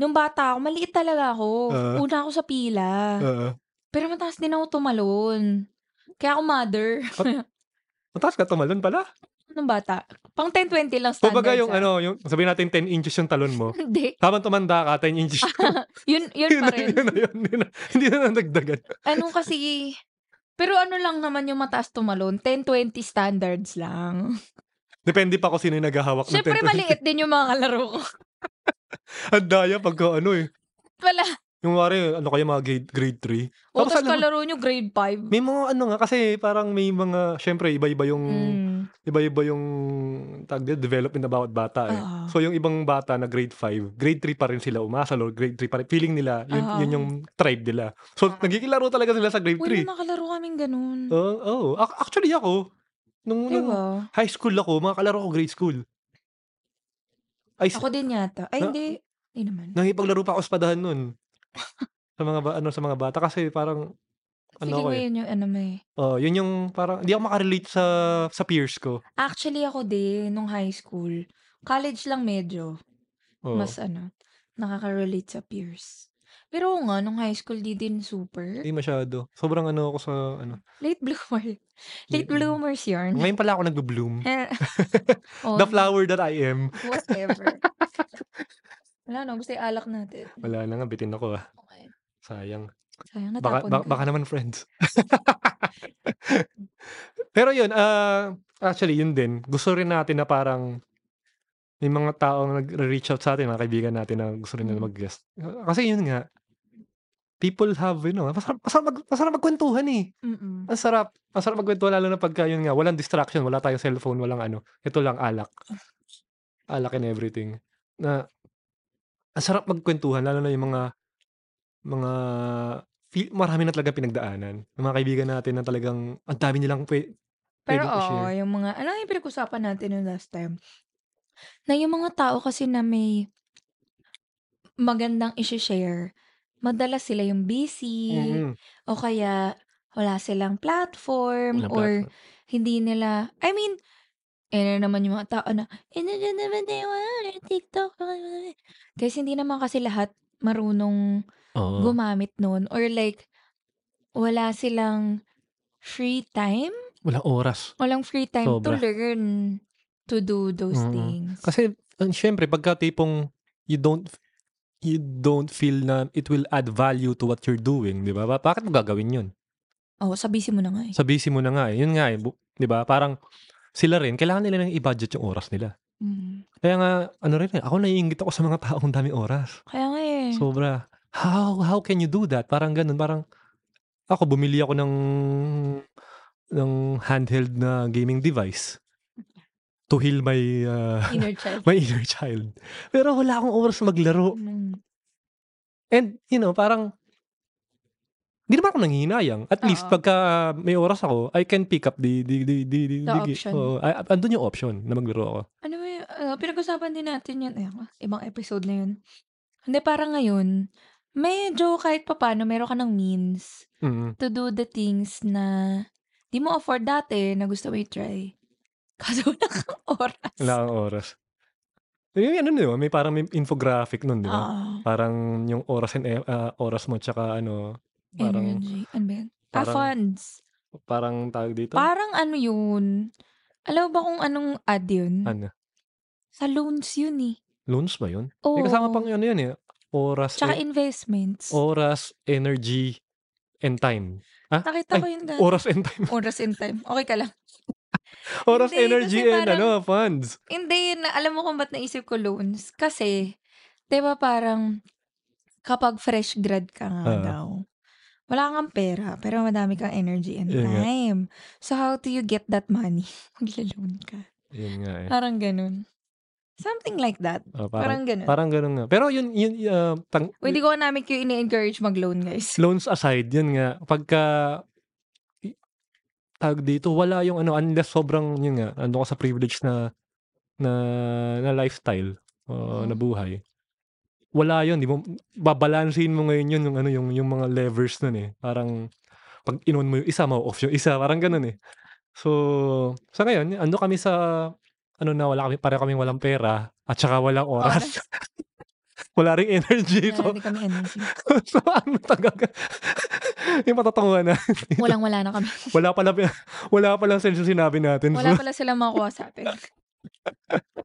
nung bata ako, maliit talaga ako. Ah. Una ako sa pila. Oo. Pero mataas din ako tumalon. Kaya ako mother. Mataas ka tumalon pala. Nung bata. Pang 10-20 lang standard. Kumbaga yung sa- ano, yung sabihin natin 10 inches yung talon mo. Hindi. Habang tumanda ka, 10 inches. Yun, yun yun, pa na, rin. yun, na, yun, yun na. Hindi na nadagdagan. ano kasi, pero ano lang naman yung mataas tumalon, 10-20 standards lang. Depende pa kung sino yung naghahawak ng Siyempre 10. maliit din yung mga kalaro ko. Ang daya pagka ano eh. Wala. Yung wari, ano kaya mga grade, grade 3. O, Tapos tapos mo- kalaro nyo grade 5. May mga ano nga, kasi parang may mga, syempre, iba-iba yung, Mm. iba-iba yung, tag development na bawat bata eh. Oo. So yung ibang bata na grade 5, grade 3 pa rin sila umasa, or grade 3 pa rin. Feeling nila, yun, Oo. yun yung tribe nila. So nagkikilaro talaga sila sa grade Uy, 3. may makalaro kaming ganun. Oo, oh, actually ako, nung, nung diba? high school ako, mga kalaro ko grade school. Ay, Ako din yata. Ay, Na- hindi. Hindi naman. nangipaglaro pa ako sa padahan nun. Sa mga ba, ano sa mga bata kasi parang ano Sige ako mo eh. yun yung ano may. Oh, yun yung parang hindi ako makarelate sa sa peers ko. Actually, ako din, nung high school. College lang medyo. Oh. Mas ano, nakaka-relate sa peers. Pero oo nga, nung high school, di din super. Hindi masyado. Sobrang ano ako sa ano. Late bloomer. Late Late bloomers yarn. Ngayon pala ako nagbo-bloom. oh, The flower that I am. Whatever. Wala no, gusto alak natin. Wala na nga, bitin ako ah. Okay. Sayang. Sayang, Baka, natapon baka, ka. baka naman friends. Pero yun, ah actually yun din. Gusto rin natin na parang may mga taong nag-reach out sa atin, mga kaibigan natin na gusto rin na Mm. mag-guest. Kasi yun nga, people have, you know, masarap, masarap, mag, masarap magkwentuhan eh. Mm-mm. Ang sarap. Ang sarap magkwentuhan lalo na pagka yun nga, walang distraction, wala tayong cellphone, walang ano. Ito lang, alak. Alak and everything. Na, ang sarap magkwentuhan, lalo na yung mga, mga, feel, marami na talaga pinagdaanan. Yung mga kaibigan natin na talagang, ang dami nilang pwe, Pero oo, i-share. yung mga, ano yung pinag-usapan natin yung last time? Na yung mga tao kasi na may magandang isi-share, madalas sila yung busy, Mm-mm. o kaya wala silang platform, Walang or platform. hindi nila, I mean, eh na naman yung mga tao na, eh na dyan naman tayo, ah, TikTok. Kasi hindi naman kasi lahat marunong Oo. gumamit nun. Or like, wala silang free time. Walang oras. Walang free time to Sobra. learn to do those Mm. things. Kasi, uh, syempre, pagka tipong, you don't, you don't feel na it will add value to what you're doing, di ba? Ba- Bakit mo gagawin yun? Oh, sabihin mo na nga eh. Sa busy mo na nga eh. Yun nga eh. bu- Di ba? Parang sila rin, kailangan nila nang i-budget yung oras nila. Mm. Kaya nga, ano rin eh, ako naiingit ako sa mga taong daming oras. Kaya nga eh. Sobra. How, how can you do that? Parang ganun, parang, ako bumili ako ng, ng handheld na gaming device to heal my, uh, Inner child. my inner child. Pero wala akong oras maglaro. Mm. And, you know, parang, hindi naman ako nanghihinayang. At least, Oo. pagka may oras ako, I can pick up the, the, the, the, the, The option. Oo, ay- andun yung option na maglaro ako. Ano yun? Uh, pinag-usapan din natin yan. Ay, ibang episode na yun. Hindi, parang ngayon, medyo kahit papano, meron ka ng means Mm. to do the things na di mo afford dati na gusto mo i-try. Kaso wala kang oras. Wala akong oras. Yung ano di ba? May parang may infographic nun, di ba? Oo. Parang yung oras and e- ah, oras mo tsaka ano, parang Energy. Ano ba yun? Ah, parang funds. parang tawag dito. Parang ano yun? Alam mo ba kung anong ad yun? ano? Sa loans yun eh. Loans ba yun? Oo. May kasama pang ano yun eh. Oras, Tsaka e investments. oras, energy, and time. Ah? Nakita Ay, ko yun dati. oras and time. Oras and time. Okay ka lang. Oras, Hindi, energy, kasi and parang- ano, funds. Hindi, na, alam mo kung ba't naisip ko loans? Kasi, di ba parang, kapag fresh grad ka nga Oo. daw, wala kang pera, pero madami kang energy and Yun nga. time. So, how do you get that money? Magla-loan ka. Yun nga eh. Parang ganun. Something like that. Oh, Parang parang, ganun. parang ganun nga. Pero yun, yun, uh, tang, O, hindi ko namin kayo ini-encourage mag-loan, guys. loans aside, yun nga, pagka, i- tawag dito, wala yung ano, unless sobrang, yun nga, ano ka sa privilege na, na, na lifestyle, uh, na Mhm. buhay. Wala yun, di mo, babalansin mo ngayon yun, yung ano, yung, yung mga levers nun eh. Parang, pag inon mo yung isa, ma-off yung isa, parang ganun eh. So, sa ngayon, ando kami sa, ano na, wala kami, pareho kaming walang pera, at saka walang oras. Oras. wala ring energy. Wala So, din kami energy. so ano talaga? yung matatungan na. Walang-wala na kami. wala pala, wala pala yung sinabi natin. Wala So, pala silang makuha sa atin.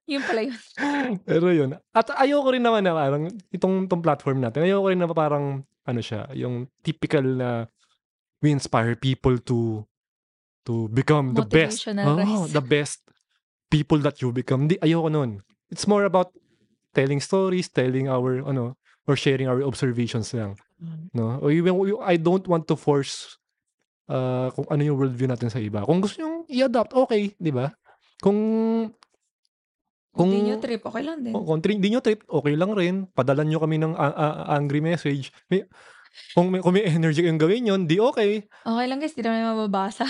Yun pala yun. pero yun. At ayoko rin naman na parang, itong, itong platform natin, ayoko rin na parang, ano siya, yung typical na we inspire people to to become the best. Motivational Oh, the best people that you become. Di, ayoko nun. It's more about telling stories, telling our, ano, or sharing our observations lang. No? O even, I don't want to force uh, kung ano yung worldview natin sa iba. Kung gusto nyo i-adapt, okay, di ba? Kung Kung hindi nyo trip, okay lang din. kung, kung tri- di nyo trip, okay lang rin. Padalan nyo kami ng a- angry message. May, kung, may, kung may energy yung gawin yun, di okay. Okay lang guys, di naman mababasa.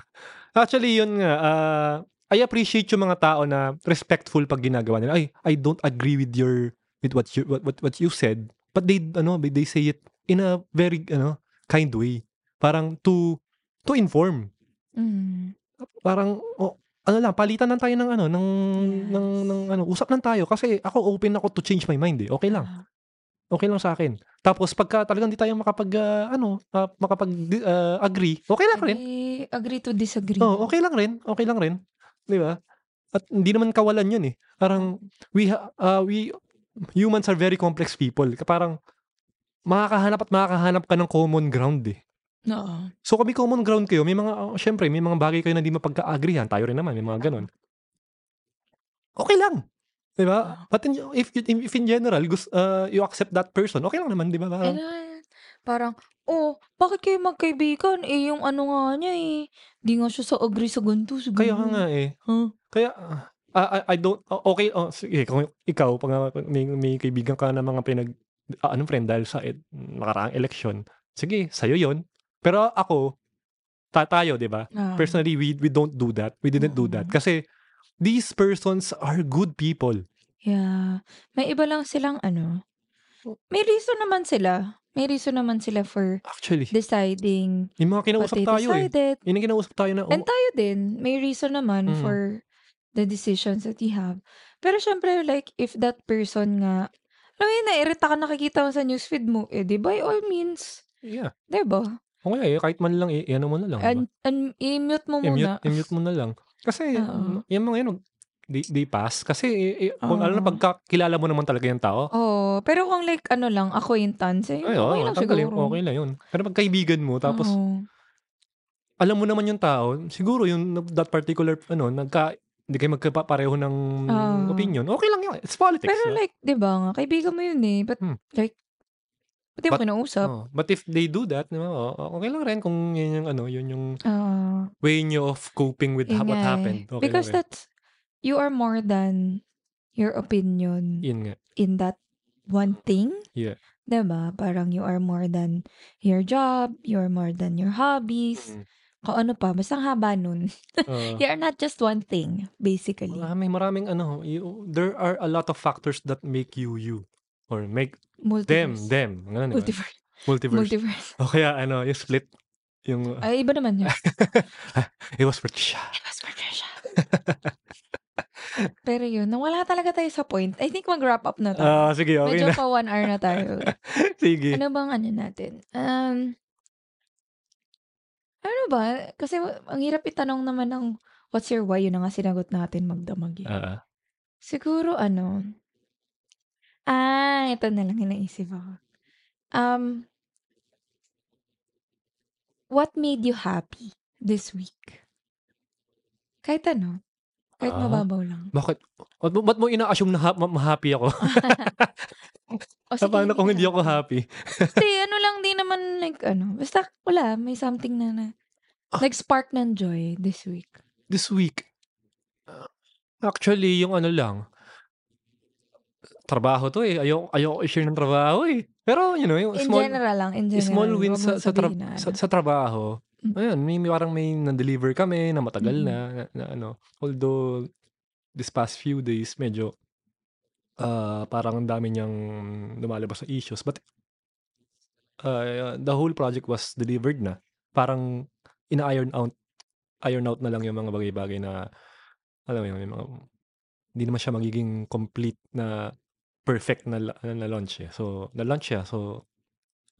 Actually, yun nga. ah, I appreciate yung mga tao na respectful pag ginagawa nila. Ay, I don't agree with your with what you what what, what you said. But they ano, they say it in a very ano, kind way. Parang to to inform. Mm. Parang oh, ano lang, palitan lang tayo ng ano, ng Yes. ng ng ano, usap lang tayo kasi ako open ako to change my mind eh. Okay lang. Ah. Okay lang sa akin. Tapos pagka talagang di tayo makapag ah, ano, ah, makapag ah, agree, okay lang rin. Agree, agree to disagree. Oh, okay lang rin. Okay lang rin. 'Di ba? At hindi naman kawalan 'yun eh. Parang we ha- uh, we humans are very complex people. Parang makakahanap at makakahanap ka ng common ground eh. Oo. So kung may common ground kayo, may mga uh, syempre may mga bagay kayo na hindi mapagka-agreehan. Tayo rin naman may mga ganun. Okay lang. 'Di ba? But in, if if in general gus- uh, you accept that person, okay lang naman, 'di ba? Parang, parang, oh, bakit kayo magkaibigan? Eh, yung ano nga niya eh. Di nga siya sa agree sa ganito. Sa kaya nga eh. Huh? Kaya, ah, I, I don't, oh, okay, oh, sige, kung ikaw, pag may, may kaibigan ka na mga pinag, ah, anong friend dahil sa ed, nakaraang election, sige, sa'yo yon Pero ako, ta tayo, di ba? Ah. Personally, we, we don't do that. We didn't do that. Oo. Kasi, these persons are good people. Yeah. May iba lang silang ano. May reason naman sila. May reason naman sila for Actually, deciding yung mga kinausap tayo eh. decided. Yun yung kinausap tayo na, And oh, tayo din, may reason naman Mm. for the decisions that you have. Pero syempre, like, if that person nga, alam mo yun, nairita ka nakikita mo sa newsfeed mo, eh, di by all means, yeah. di ba? Okay, eh, kahit man lang, i- ano mo na lang. di ba? And, and i-mute mo muna. I-mute, i-mute mo na lang. Kasi, Oo. yung mga yun, they, they pass. Kasi, eh, eh, kung ano na, Oo. pagkakilala mo naman talaga yung tao, Oh, pero kung like, ano lang, acquaintance, eh, ay, okay oo, lang tanggalin, siguro. okay lang yun. Pero pag kaibigan mo, tapos, Oo. alam mo naman yung tao, siguro yung that particular, ano, nagka, hindi kayo magkapareho ng Oo. opinion, okay lang yun. It's politics. Pero no? like, di ba nga, kaibigan mo yun eh. But Hmm. like, pati mo But- kinausap. Oh, but if they do that, di ba, oh, okay lang rin kung yun yung, ano, yun yung Ah, way nyo of coping with ha- what happened. Okay Because lang that's, you are more than your opinion Yun nga. in that one thing. Yeah. Diba? Parang you are more than your job, you're more than your hobbies, Mm. kung ano pa, basta ang haba nun. Uh, you are not just one thing, basically. Marami, maraming ano, you, there are a lot of factors that make you you. Or make them, Multiverse. them. Ganun, diba? Multiverse. Multiverse. Multiverse. o kaya ano, yung split. Yung, Ay, iba naman yun. it was for Tisha. Mas Patricia. Pero yun, nawala talaga tayo sa point. I think mag-wrap up na tayo. Ah, sige, okay Medyo na. pa one hour na tayo. sige. ano bang ano natin? Um, ano ba? Kasi ang hirap itanong naman ng what's your why? Yun na nga sinagot natin magdamag. eh. Ah, Siguro ano, Ah, ito na lang yung naisip ako. Um, what made you happy this week? Kahit ano. Kahit Ah. mababaw lang. Bakit? Ba't mo, ba't mo ina-assume na ha- ma- ma-happy ako? O sige, Paano kung hindi ako happy? Hindi, ano lang din naman like ano. Basta wala, may something na na. Ah. Nag-spark ng joy this week. This week, uh, actually, yung ano lang, trabaho to eh. Ayaw, ayaw i-share ng trabaho eh. Pero, you know, yung In small, general lang, in general. small wins Huwag sa, sa, tra- na sa, ano. sa trabaho. Mm. Ayun, may, may parang may na-deliver kami na matagal Mm. na, na, na ano. Although, this past few days, medyo, ah parang ang dami niyang lumalabas na issues. But, uh, the whole project was delivered na. Parang, ina-iron out, iron out na lang yung mga bagay-bagay na, alam mo yun, yung mga, hindi naman siya magiging complete na perfect na, la- na launch eh. So, na-launch siya. So,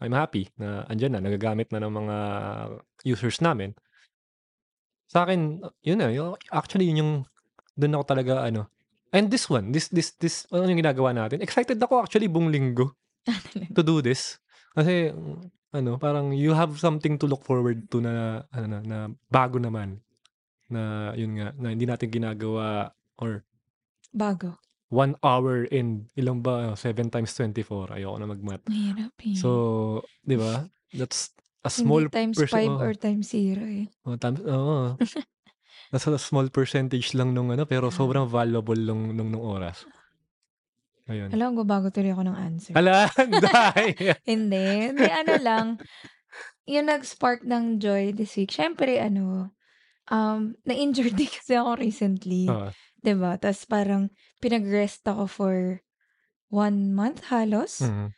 I'm happy na andyan na, nagagamit na ng mga users namin. Sa akin, yun na, actually, yun yung, doon ako talaga, ano, and this one, this, this, this, ano yung ginagawa natin? Excited ako actually buong linggo to do this. Kasi, ano, parang you have something to look forward to na, ano na, na bago naman. Na, yun nga, na hindi natin ginagawa or Bago. One hour in, ilang ba, 7 times 24. Ayoko na mag-math. Mahirap eh. So, di ba? That's a small Hindi times perso- 5 oo. or times 0 eh. Oh, tam- oo. Nasa small percentage lang nung ano, pero sobrang valuable nung, nung, nung oras. Ayun. Alam ko, bago tuloy ako ng answer. Ala, dahil. Hindi. Hindi, ano lang. Yung nag-spark ng joy this week. Siyempre, ano, um, na-injured din kasi ako recently. Oo. 'Di ba Tapos parang pinag-rest ako for one month halos. Mhm.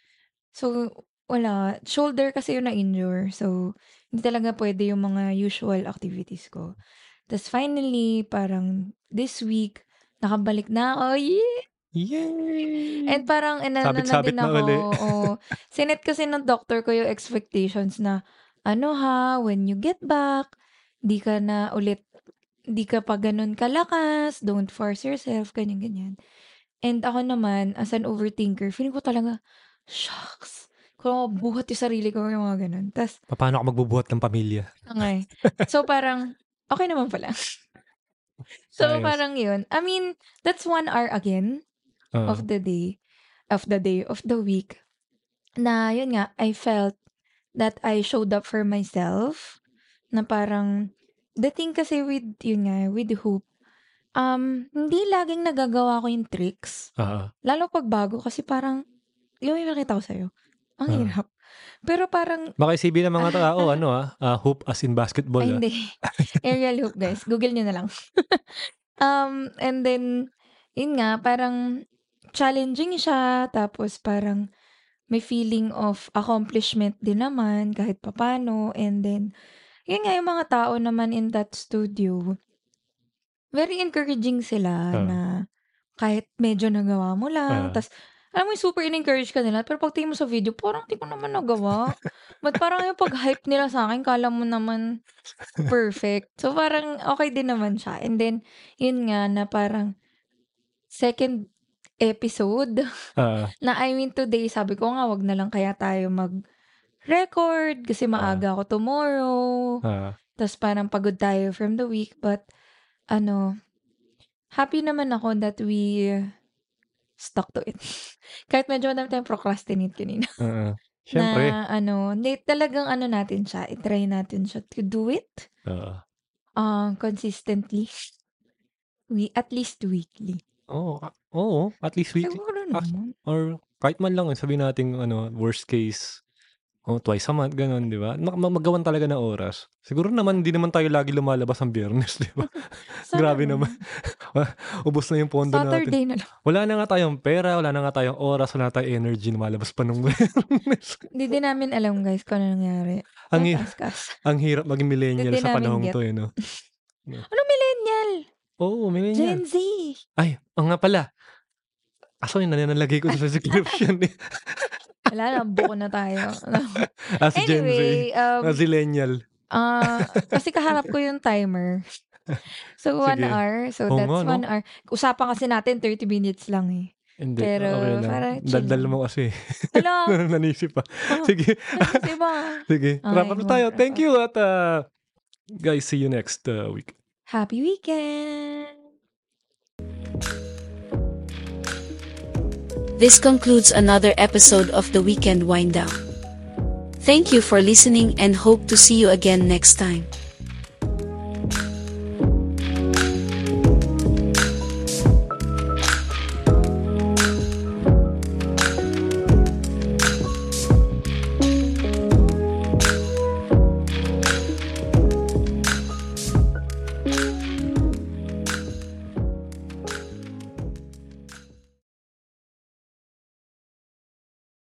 So, wala. Shoulder kasi yung na-injure. So, hindi talaga pwede yung mga usual activities ko. Tapos finally, parang this week, nakabalik na ako. Yeah! Yay! And parang, inano na din na ako. uli. oo. Sinet kasi ng doctor ko yung expectations na, ano ha, when you get back, di ka na ulit, di ka pa ganun kalakas, don't force yourself, ganyan-ganyan. And ako naman, as an overthinker, feeling ko talaga, shucks, kung ako buhat yung sarili ko, yung mga ganun. Tapos, Paano ako magbubuhat ng pamilya? Okay. So parang, okay naman pala. so Ayos. parang yun. I mean, that's one hour again Oo. of the day, of the day, of the week. Na yun nga, I felt that I showed up for myself. Na parang, the thing kasi with, yun nga, with hope, um, hindi laging nagagawa ko yung tricks. Oo. Lalo pag bago kasi parang, yung may makita ko sa'yo. Ang Ah. hirap. Pero parang, Baka isipin ng mga tao, ano ah, ah, hoop as in basketball Ay, ah. hindi. Aerial hoop, guys. Google nyo na lang. um, and then, yun nga, parang challenging siya. Tapos parang may feeling of accomplishment din naman kahit papano. And then, yun nga, yung mga tao naman in that studio, very encouraging sila Ah. na kahit medyo nagawa mo lang. Ah. tas alam mo, super in-encourage ka nila. Pero pag tingin mo sa video, parang di ko naman nagawa. But parang yung pag-hype nila sa akin, kala mo naman perfect. So parang okay din naman siya. And then, yun nga na parang second episode Ah, na I mean today, sabi ko nga, wag na lang kaya tayo mag-record kasi maaga ako tomorrow. ah, Tapos parang pagod tayo from the week. But, ano, happy naman ako that we stuck to it. Kahit medyo madami tayong procrastinate kanina. ah, ah. Siyempre. Na, ano, talagang ano natin siya, itry natin siya to do it Oo. um, consistently. We, at least weekly. Oo, ah, oo, at least weekly. Siguro Ah, naman. Or kahit man lang, sabihin natin, ano, worst case, oh, twice a month, ganun, di ba? Ma- ma- Magawan talaga ng oras. Siguro naman, hindi naman tayo lagi lumalabas ang biyernes, di ba? Grabe naman. Ubus na yung pondo natin. Saturday na lang. Wala na nga tayong pera, wala na nga tayong oras, wala na tayong energy, lumalabas pa nung biyernes. Hindi din namin alam guys kung ano nangyari. ang, hi- ang hirap maging millennial sa panahong get. to, eh, no? Ano millennial? Oo, millennial. Gen Z. Ay, ang nga pala. Aso yun, nanalagay ko sa description. eh. Wala na, buko na tayo. As Gen Z. anyway, um, As zillennial. ah kasi kaharap ko yung timer. So, one Sige. hour. So, Oo that's nga, no? one hour. Usapan kasi natin 30 minutes lang eh. Hindi, Pero okay lang. parang chill Daldal lang. mo kasi. Hala, Nanisip pa. oh, Sige. kasi ba? Sige. Okay, Wrap up na tayo. Thank you at uh, guys, see you next uh, week. Happy weekend! This concludes another episode of the Weekend Wind Down. Thank you for listening and hope to see you again next time.